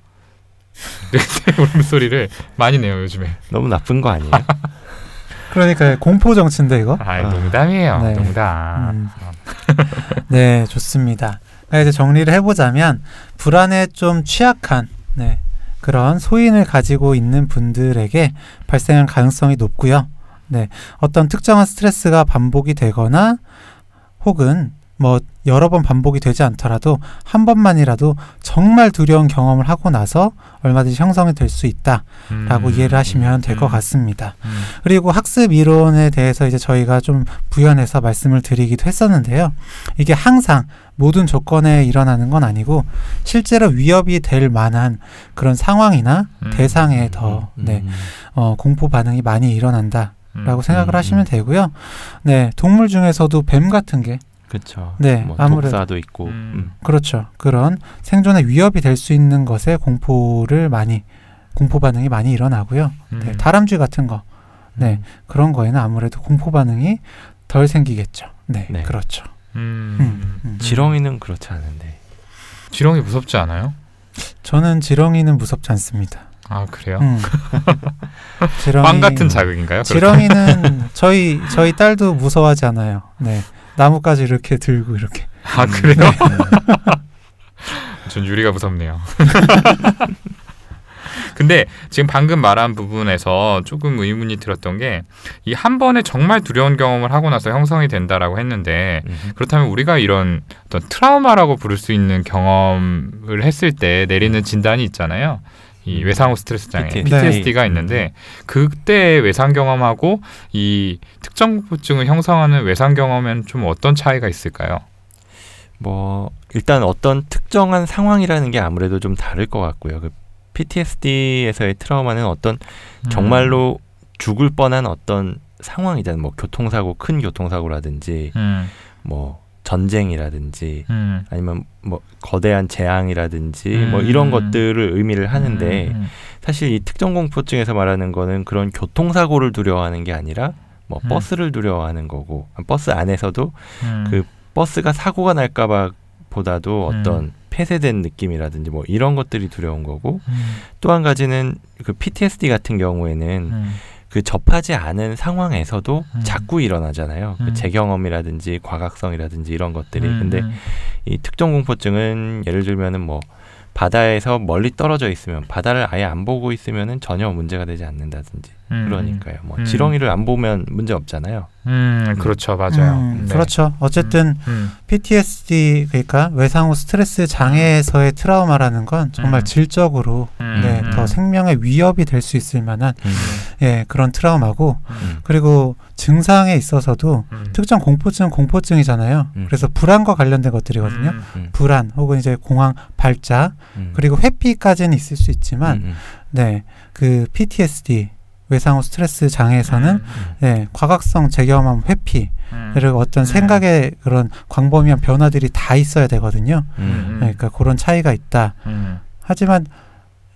늑대 울음소리를 많이 내요 요즘에. 너무 나쁜 거 아니에요? 그러니까 공포 정치인데 이거. 아 아. 농담이에요. 네. 농담. 음. 네, 좋습니다. 이제 정리를 해보자면 불안에 좀 취약한 네, 그런 소인을 가지고 있는 분들에게 발생할 가능성이 높고요. 네, 어떤 특정한 스트레스가 반복이 되거나 혹은 뭐 여러 번 반복이 되지 않더라도 한 번만이라도 정말 두려운 경험을 하고 나서 얼마든지 형성이 될 수 있다라고 음. 이해를 하시면 될것 음. 같습니다. 음. 그리고 학습 이론에 대해서 이제 저희가 좀 부연해서 말씀을 드리기도 했었는데요. 이게 항상 모든 조건에 일어나는 건 아니고 실제로 위협이 될 만한 그런 상황이나 음. 대상에 더 음. 네, 어, 공포 반응이 많이 일어난다 라고 음. 생각을 음. 하시면 되고요. 네, 동물 중에서도 뱀 같은 게 그렇죠. 네, 뭐 아무래도- 독사도 있고. 음. 음. 그렇죠. 그런 생존에 위협이 될 수 있는 것에 공포를 많이 공포 반응이 많이 일어나고요. 음. 네, 다람쥐 같은 거 네, 그런 거에는 아무래도 공포 반응이 덜 생기겠죠. 네, 네. 그렇죠. 음. 음, 음. 지렁이는 그렇지 않은데. 지렁이 무섭지 않아요? 저는 지렁이는 무섭지 않습니다. 아 그래요? 음. 지렁이 빵 같은 자극인가요? 지렁이는 저희 저희 딸도 무서워하지 않아요. 네, 나뭇가지 이렇게 들고 이렇게. 아 음. 그래요? 전 유리가 무섭네요. 근데 지금 방금 말한 부분에서 조금 의문이 들었던 게 이 한 번에 정말 두려운 경험을 하고 나서 형성이 된다라고 했는데 음. 그렇다면 우리가 이런 어떤 트라우마라고 부를 수 있는 경험을 했을 때 내리는 진단이 있잖아요. 이 음. 외상후 스트레스 장애 PTSD. PTSD가 있는데 그때 외상 경험하고 이 특정 공포증을 형성하는 외상 경험에는 좀 어떤 차이가 있을까요? 뭐 일단 어떤 특정한 상황이라는 게 아무래도 좀 다를 것 같고요. 그 PTSD에서의 트라우마는 어떤 음. 정말로 죽을 뻔한 어떤 상황이잖아요. 뭐 교통사고, 큰 교통사고라든지 음, 뭐 전쟁이라든지 음, 아니면 뭐 거대한 재앙이라든지 뭐 음. 이런 것들을 의미를 하는데 음, 사실 이 특정 공포증에서 말하는 거는 그런 교통사고를 두려워하는 게 아니라 뭐 음. 버스를 두려워하는 거고 버스 안에서도 음, 그 버스가 사고가 날까봐 보다도 음. 어떤 폐쇄된 느낌이라든지 뭐 이런 것들이 두려운 거고 음, 또한 가지는 그 PTSD 같은 경우에는 음, 그 접하지 않은 상황에서도 음. 자꾸 일어나잖아요. 음. 그 재경험이라든지 과각성이라든지 이런 것들이. 음, 근데 음, 이 특정 공포증은 예를 들면은 뭐 바다에서 멀리 떨어져 있으면 바다를 아예 안 보고 있으면은 전혀 문제가 되지 않는다든지 음, 그러니까요. 뭐 음. 지렁이를 안 보면 문제 없잖아요. 음, 그렇죠, 맞아요. 음, 네. 그렇죠. 어쨌든 음, PTSD 그러니까 외상 후 스트레스 장애에서의 트라우마라는 건 정말 음. 질적으로 음, 네, 음, 더 생명의 위협이 될 수 있을 만한 음. 예, 그런 트라우마고 음. 그리고 증상에 있어서도 음, 특정 공포증은 공포증이잖아요. 음. 그래서 불안과 관련된 것들이거든요. 음, 음. 불안 혹은 이제 공황 발작 음. 그리고 회피까지는 있을 수 있지만 음, 음. 네, 그 PTSD 외상 후 스트레스 장애에서는 음, 네, 과각성 재경험 회피 음, 그리고 어떤 음. 생각의 그런 광범위한 변화들이 다 있어야 되거든요. 음. 네, 그러니까 그런 차이가 있다. 음, 하지만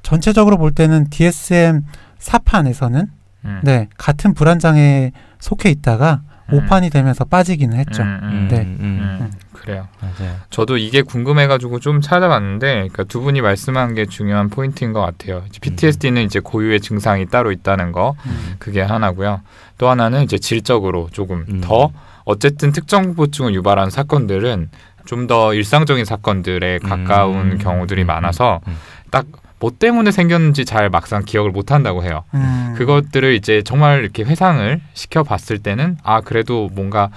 전체적으로 볼 때는 DSM 4판에서는 음, 네, 같은 불안 장애에 속해 있다가 음. 5판이 되면서 빠지기는 했죠. 음, 음, 네. 음. 음, 그래요. 맞아요. 저도 이게 궁금해가지고 좀 찾아봤는데, 그러니까 두 분이 말씀한 게 중요한 포인트인 것 같아요. 이제 PTSD는 이제 고유의 증상이 따로 있다는 거, 음. 그게 하나고요. 또 하나는 이제 질적으로 조금 음. 더 어쨌든 특정 공포증을 유발한 사건들은 좀 더 일상적인 사건들에 가까운 음. 경우들이 음. 많아서 음. 딱 뭐 때문에 생겼는지 잘 막상 기억을 못 한다고 해요. 음. 그것들을 이제 정말 이렇게 회상을 시켜 봤을 때는 아 그래도 뭔가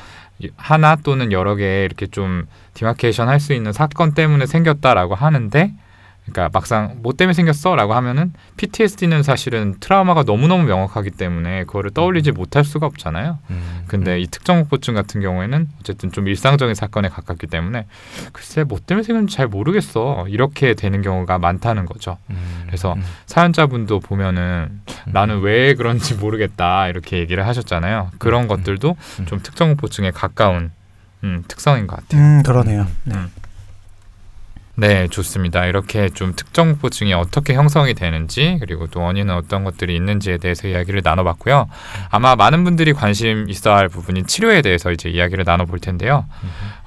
하나 또는 여러 개 이렇게 좀 디마케이션 할 수 있는 사건 때문에 생겼다라고 하는데 그러니까 막상 뭐 때문에 생겼어라고 하면은 PTSD는 사실은 트라우마가 너무너무 명확하기 때문에 그거를 떠올리지 못할 수가 없잖아요. 음. 근데 이 특정 공포증 같은 경우에는 어쨌든 좀 일상적인 사건에 가깝기 때문에 글쎄 뭐 때문에 생겼는지 잘 모르겠어 이렇게 되는 경우가 많다는 거죠. 음. 그래서 음. 사연자분도 보면은 나는 왜 그런지 모르겠다 이렇게 얘기를 하셨잖아요. 그런 음. 것들도 음. 좀 특정 공포증에 가까운 음, 특성인 것 같아요. 음, 그러네요. 네. 음. 네, 좋습니다. 이렇게 좀 특정 공포증이 어떻게 형성이 되는지 그리고 또 원인은 어떤 것들이 있는지에 대해서 이야기를 나눠봤고요. 아마 많은 분들이 관심 있어야 할 부분인 치료에 대해서 이제 이야기를 나눠볼 텐데요.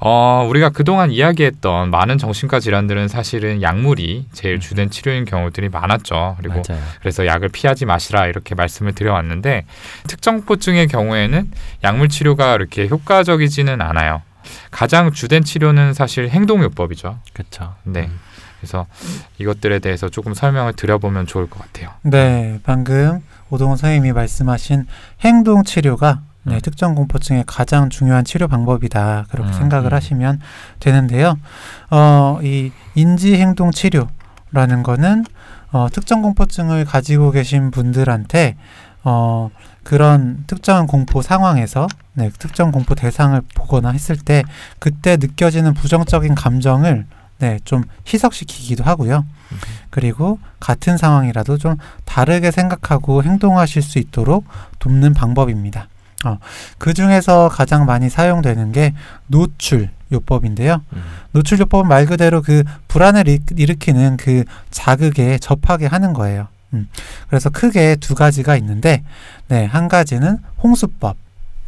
어, 우리가 그동안 이야기했던 많은 정신과 질환들은 사실은 약물이 제일 주된 치료인 경우들이 많았죠. 그리고 맞아요. 그래서 약을 피하지 마시라 이렇게 말씀을 드려왔는데 특정 공포증의 경우에는 약물 치료가 이렇게 효과적이지는 않아요. 가장 주된 치료는 사실 행동요법이죠. 그렇죠. 네. 그래서 이것들에 대해서 조금 설명을 드려보면 좋을 것 같아요. 네, 방금 오동훈 선생님이 말씀하신 행동 치료가 네, 음. 특정 공포증의 가장 중요한 치료 방법이다. 그렇게 음, 생각을 음. 하시면 되는데요. 어, 이 인지 행동 치료라는 거는 어, 특정 공포증을 가지고 계신 분들한테 어, 그런 특정한 공포 상황에서 네, 특정 공포 대상을 보거나 했을 때 그때 느껴지는 부정적인 감정을 네, 좀 희석시키기도 하고요. 그리고 같은 상황이라도 좀 다르게 생각하고 행동하실 수 있도록 돕는 방법입니다. 어, 그 중에서 가장 많이 사용되는 게 노출 요법인데요. 음. 노출 요법은 말 그대로 그 불안을 일- 일으키는 그 자극에 접하게 하는 거예요. 음, 그래서 크게 두 가지가 있는데, 네, 한 가지는 홍수법,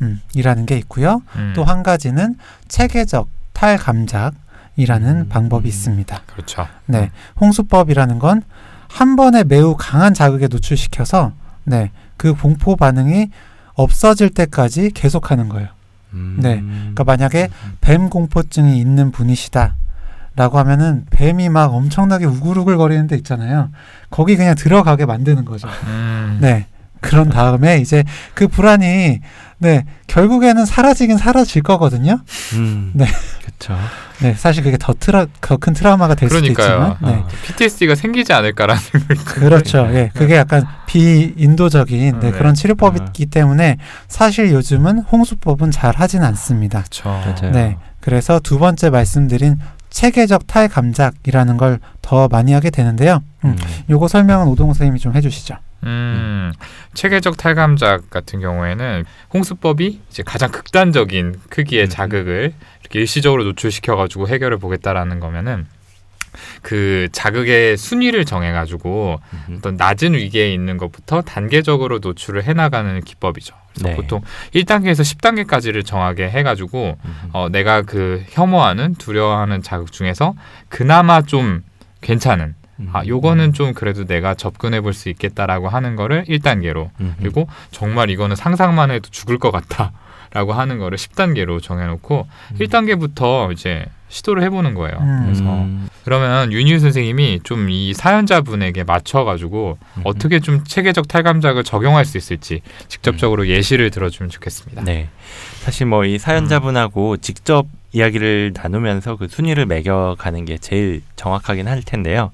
음, 이라는 게 있고요. 음, 또한 가지는 체계적 탈감작 이라는 음. 방법이 있습니다. 그렇죠. 네, 홍수법이라는 건 한 번에 매우 강한 자극에 노출시켜서 네, 그 공포 반응이 없어질 때까지 계속하는 거예요. 음. 네. 그러니까 만약에 뱀 공포증이 있는 분이시다. 라고 하면은 뱀이 막 엄청나게 우글우글 거리는 데 있잖아요. 거기 그냥 들어가게 만드는 거죠. 음, 네. 그런 다음에 이제 그 불안이 네 결국에는 사라지긴 사라질 거거든요. 음, 네. 그렇죠. 네 사실 그게 더 트라 더 큰 트라우마가 될 수도 그러니까요. 있지만 네. 어. PTSD가 생기지 않을까라는 생각이 그렇죠. 예, 그게 약간 비인도적인 네, 네. 그런 치료법이기 때문에 사실 요즘은 홍수법은 잘 하진 않습니다. 그렇죠. 네, 그래서 두 번째 말씀드린 체계적 탈감작이라는 걸 더 많이 하게 되는데요. 음, 음. 요거 설명은 오동호 선생님이 좀 해주시죠. 음, 체계적 탈감작 같은 경우에는 홍수법이 이제 가장 극단적인 크기의 음. 자극을 이렇게 일시적으로 노출시켜 가지고 해결을 보겠다라는 거면은 그 자극의 순위를 정해 가지고 음. 어떤 낮은 위계에 있는 것부터 단계적으로 노출을 해 나가는 기법이죠. 그래서 네. 보통 1단계에서 10단계까지를 정하게 해 가지고 음. 어, 내가 그 혐오하는 두려워하는 자극 중에서 그나마 좀 괜찮은 음. 아 요거는 좀 그래도 내가 접근해 볼 수 있겠다라고 하는 거를 1단계로 음. 그리고 정말 이거는 상상만 해도 죽을 것 같다 라고 하는 거를 10단계로 정해놓고 음. 1단계부터 이제 시도를 해보는 거예요. 음. 그래서 음. 그러면 윤희 선생님이 좀 이 사연자분에게 맞춰가지고 음. 어떻게 좀 체계적 탈감작을 적용할 수 있을지 직접적으로 예시를 들어주면 좋겠습니다. 네. 사실 뭐 이 사연자분하고 직접 이야기를 나누면서 그 순위를 매겨가는 게 제일 정확하긴 할 텐데요.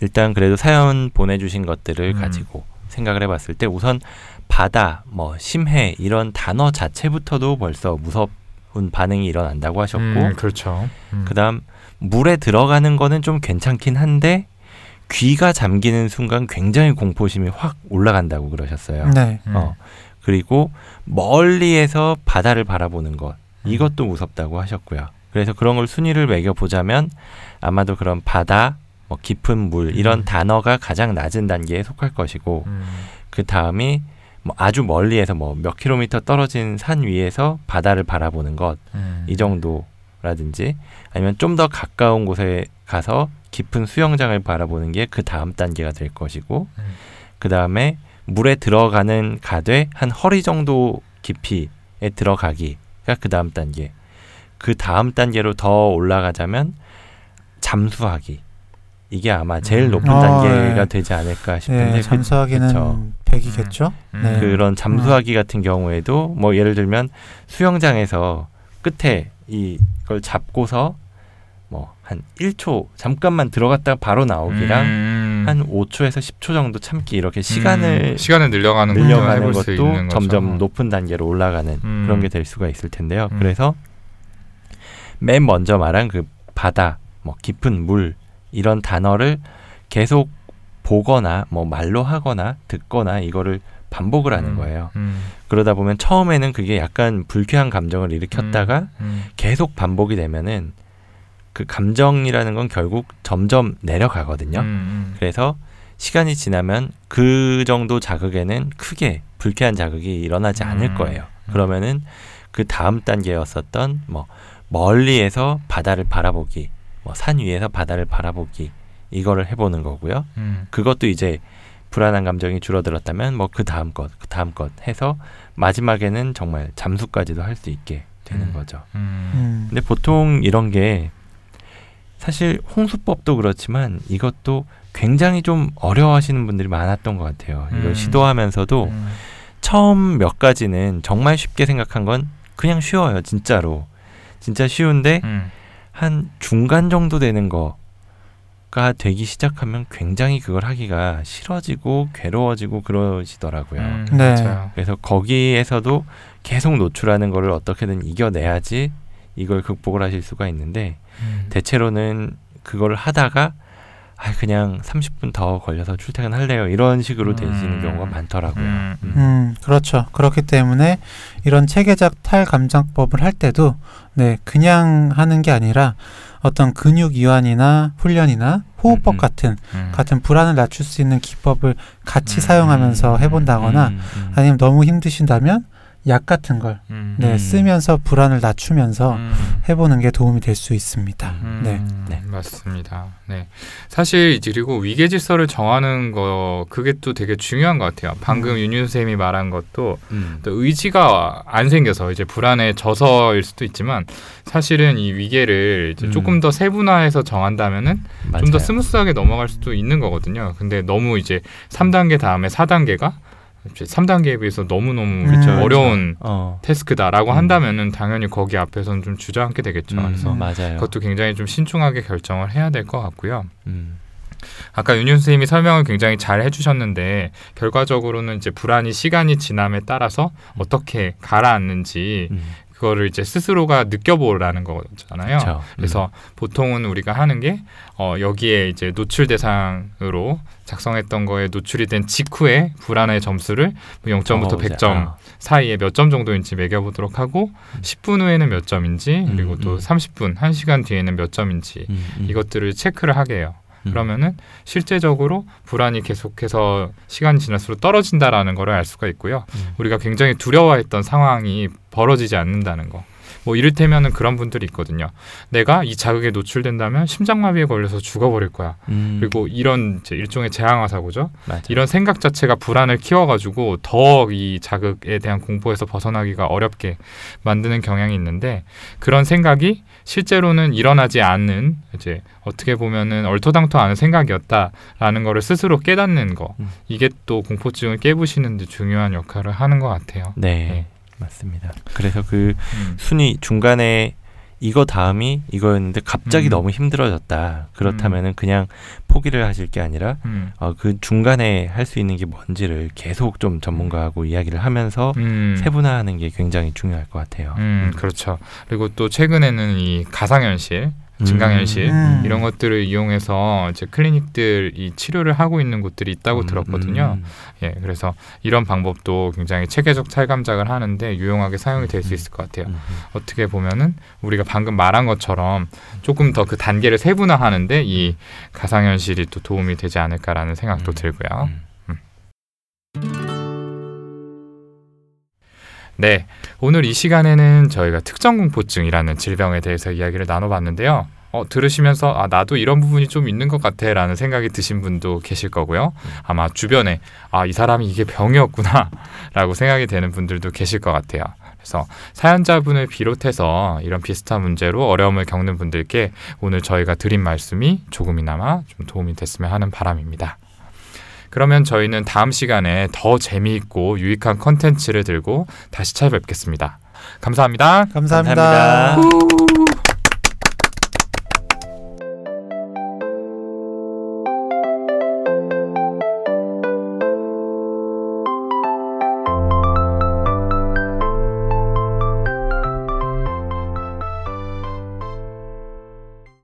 일단 그래도 사연 보내주신 것들을 음. 가지고 생각을 해봤을 때 우선 바다, 뭐 심해 이런 단어 자체부터도 벌써 무섭은 반응이 일어난다고 하셨고 음, 그렇죠. 음. 그다음 물에 들어가는 거는 좀 괜찮긴 한데 귀가 잠기는 순간 굉장히 공포심이 확 올라간다고 그러셨어요. 네, 음. 어 그리고 멀리에서 바다를 바라보는 것 이것도 무섭다고 하셨고요. 그래서 그런 걸 순위를 매겨 보자면 아마도 그런 바다, 뭐 깊은 물 이런 음. 단어가 가장 낮은 단계에 속할 것이고 음. 그 다음이 뭐 아주 멀리에서 뭐 몇 킬로미터 떨어진 산 위에서 바다를 바라보는 것 음. 이 정도라든지 아니면 좀 더 가까운 곳에 가서 깊은 수영장을 바라보는 게 그 다음 단계가 될 것이고 음. 그 다음에 물에 들어가는 가되 한 허리 정도 깊이에 들어가기가 그 다음 단계 그 다음 단계로 더 올라가자면 잠수하기 이게 아마 제일 음. 높은 아, 단계가 네. 되지 않을까 싶은데 네 그- 잠수하기는 그쵸. 100이겠죠. 음. 네. 그런 잠수하기 같은 경우에도 뭐 예를 들면 수영장에서 끝에 이걸 잡고서 뭐 한 1초 잠깐만 들어갔다가 바로 나오기랑 음. 한 5초에서 10초 정도 참기 이렇게 시간을 음, 시간을 늘려가는 것도 늘려가는 것도 있는 거죠. 점점 높은 단계로 올라가는 음. 그런 게 될 수가 있을 텐데요. 음. 그래서 맨 먼저 말한 그 바다, 뭐 깊은 물 이런 단어를 계속 보거나 뭐 말로 하거나 듣거나 이거를 반복을 하는 음. 거예요. 음. 그러다 보면 처음에는 그게 약간 불쾌한 감정을 일으켰다가 음. 계속 반복이 되면은 그 감정이라는 건 결국 점점 내려가거든요. 음, 음. 그래서 시간이 지나면 그 정도 자극에는 크게 불쾌한 자극이 일어나지 않을 음. 거예요. 음. 그러면은 그 다음 단계였었던 뭐 멀리에서 바다를 바라보기, 뭐 산 위에서 바다를 바라보기 이거를 해보는 거고요. 음. 그것도 이제 불안한 감정이 줄어들었다면 뭐 그 다음 것, 그 다음 것 해서 마지막에는 정말 잠수까지도 할 수 있게 되는 음. 거죠. 음. 음. 근데 보통 이런 게 사실 홍수법도 그렇지만 이것도 굉장히 좀 어려워하시는 분들이 많았던 것 같아요. 이걸 음. 시도하면서도 음. 처음 몇 가지는 정말 쉽게 생각한 건 그냥 쉬워요, 진짜로. 진짜 쉬운데 음. 한 중간 정도 되는 거가 되기 시작하면 굉장히 그걸 하기가 싫어지고 괴로워지고 그러시더라고요. 음, 네. 맞아요. 그래서 거기에서도 계속 노출하는 거를 어떻게든 이겨내야지 이걸 극복을 하실 수가 있는데 음. 대체로는 그거를 하다가 아 그냥 30분 더 걸려서 출퇴근할래요 이런 식으로 되시는 음. 경우가 많더라고요. 음, 음. 음, 그렇죠. 그렇기 때문에 이런 체계적 탈감정법을 할 때도 네, 그냥 하는 게 아니라 어떤 근육 이완이나 훈련이나 호흡법 음, 음. 같은 음. 같은 불안을 낮출 수 있는 기법을 같이 음, 사용하면서 음, 해본다거나 음, 음. 아니면 너무 힘드신다면 약 같은 걸 음. 네, 음. 쓰면서 불안을 낮추면서 음. 해보는 게 도움이 될 수 있습니다. 음. 네. 네. 맞습니다. 네. 사실 그리고 위계 질서를 정하는 거 그게 또 되게 중요한 것 같아요. 방금 음. 윤윤 선생님이 말한 것도 음. 또 의지가 안 생겨서 이제 불안에 져서일 수도 있지만 사실은 이 위계를 이제 음. 조금 더 세분화해서 정한다면은 좀 더. smooth하게 넘어갈 수도 있는 거거든요. 근데 너무 이제 3단계 다음에 4단계가 3단계에 비해서 너무너무 그렇죠, 어려운 어, task다라고 음. 한다면은 당연히 거기 앞에서는 좀 주저앉게 되겠죠. 음, 그래서 맞아요. 그것도 굉장히 좀 신중하게 결정을 해야 될 것 같고요. 음, 아까 윤윤 선생님이 설명을 굉장히 잘 해주셨는데 결과적으로는 이제 불안이 시간이 지남에 따라서 어떻게 가라앉는지 음, 그거를 이제 스스로가 느껴보라는 거잖아요. 그렇죠. 그래서 보통은 우리가 하는 게 어, 여기에 이제 노출 대상으로 작성했던 거에 노출이 된 직후에 불안의 점수를 뭐 0점부터 적어보자. 100점 아, 사이에 몇 점 정도인지 매겨보도록 하고 10분 후에는 몇 점인지 그리고 음, 또 음. 30분, 1시간 뒤에는 몇 점인지 음, 음, 이것들을 체크를 하게 해요. 음. 그러면은 실제적으로 불안이 계속해서 시간이 지날수록 떨어진다라는 거를 알 수가 있고요. 음. 우리가 굉장히 두려워했던 상황이 벌어지지 않는다는 거. 뭐 이를테면은 그런 분들이 있거든요. 내가 이 자극에 노출된다면 심장마비에 걸려서 죽어버릴 거야. 음, 그리고 이런 일종의 재앙화 사고죠. 맞아. 이런 생각 자체가 불안을 키워가지고 더 이 자극에 대한 공포에서 벗어나기가 어렵게 만드는 경향이 있는데 그런 생각이 실제로는 일어나지 않는 이제 어떻게 보면은 얼토당토 않은 생각이었다라는 거를 스스로 깨닫는 거 음. 이게 또 공포증을 깨부시는 데 중요한 역할을 하는 것 같아요. 네, 네. 맞습니다. 그래서 그 음. 순위 중간에 이거 다음이 이거였는데 갑자기 음. 너무 힘들어졌다. 그렇다면은 그냥 포기를 하실 게 아니라 음. 어, 그 중간에 할 수 있는 게 뭔지를 계속 좀 전문가하고 이야기를 하면서 음. 세분화하는 게 굉장히 중요할 것 같아요. 음, 그렇죠. 그리고 또 최근에는 이 가상현실, 증강현실 음. 이런 것들을 이용해서 이제 클리닉들이 치료를 하고 있는 곳들이 있다고 음, 들었거든요. 음, 예, 그래서 이런 방법도 굉장히 체계적 찰감작을 하는데 유용하게 사용이 될수 음, 있을 것 같아요. 음, 음. 어떻게 보면은 우리가 방금 말한 것처럼 조금 더 그 단계를 세분화하는데 이 가상현실이 또 도움이 되지 않을까라는 생각도 음, 들고요. 네, 오늘 이 시간에는 저희가 특정 공포증이라는 질병에 대해서 이야기를 나눠봤는데요. 어, 들으시면서 아 나도 이런 부분이 좀 있는 것 같아 라는 생각이 드신 분도 계실 거고요. 아마 주변에 아 이 사람이 이게 병이었구나 라고 생각이 되는 분들도 계실 것 같아요. 그래서 사연자분을 비롯해서 이런 비슷한 문제로 어려움을 겪는 분들께 오늘 저희가 드린 말씀이 조금이나마 좀 도움이 됐으면 하는 바람입니다. 그러면 저희는 다음 시간에 더 재미있고 유익한 컨텐츠를 들고 다시 찾아뵙겠습니다. 감사합니다. 감사합니다. 감사합니다.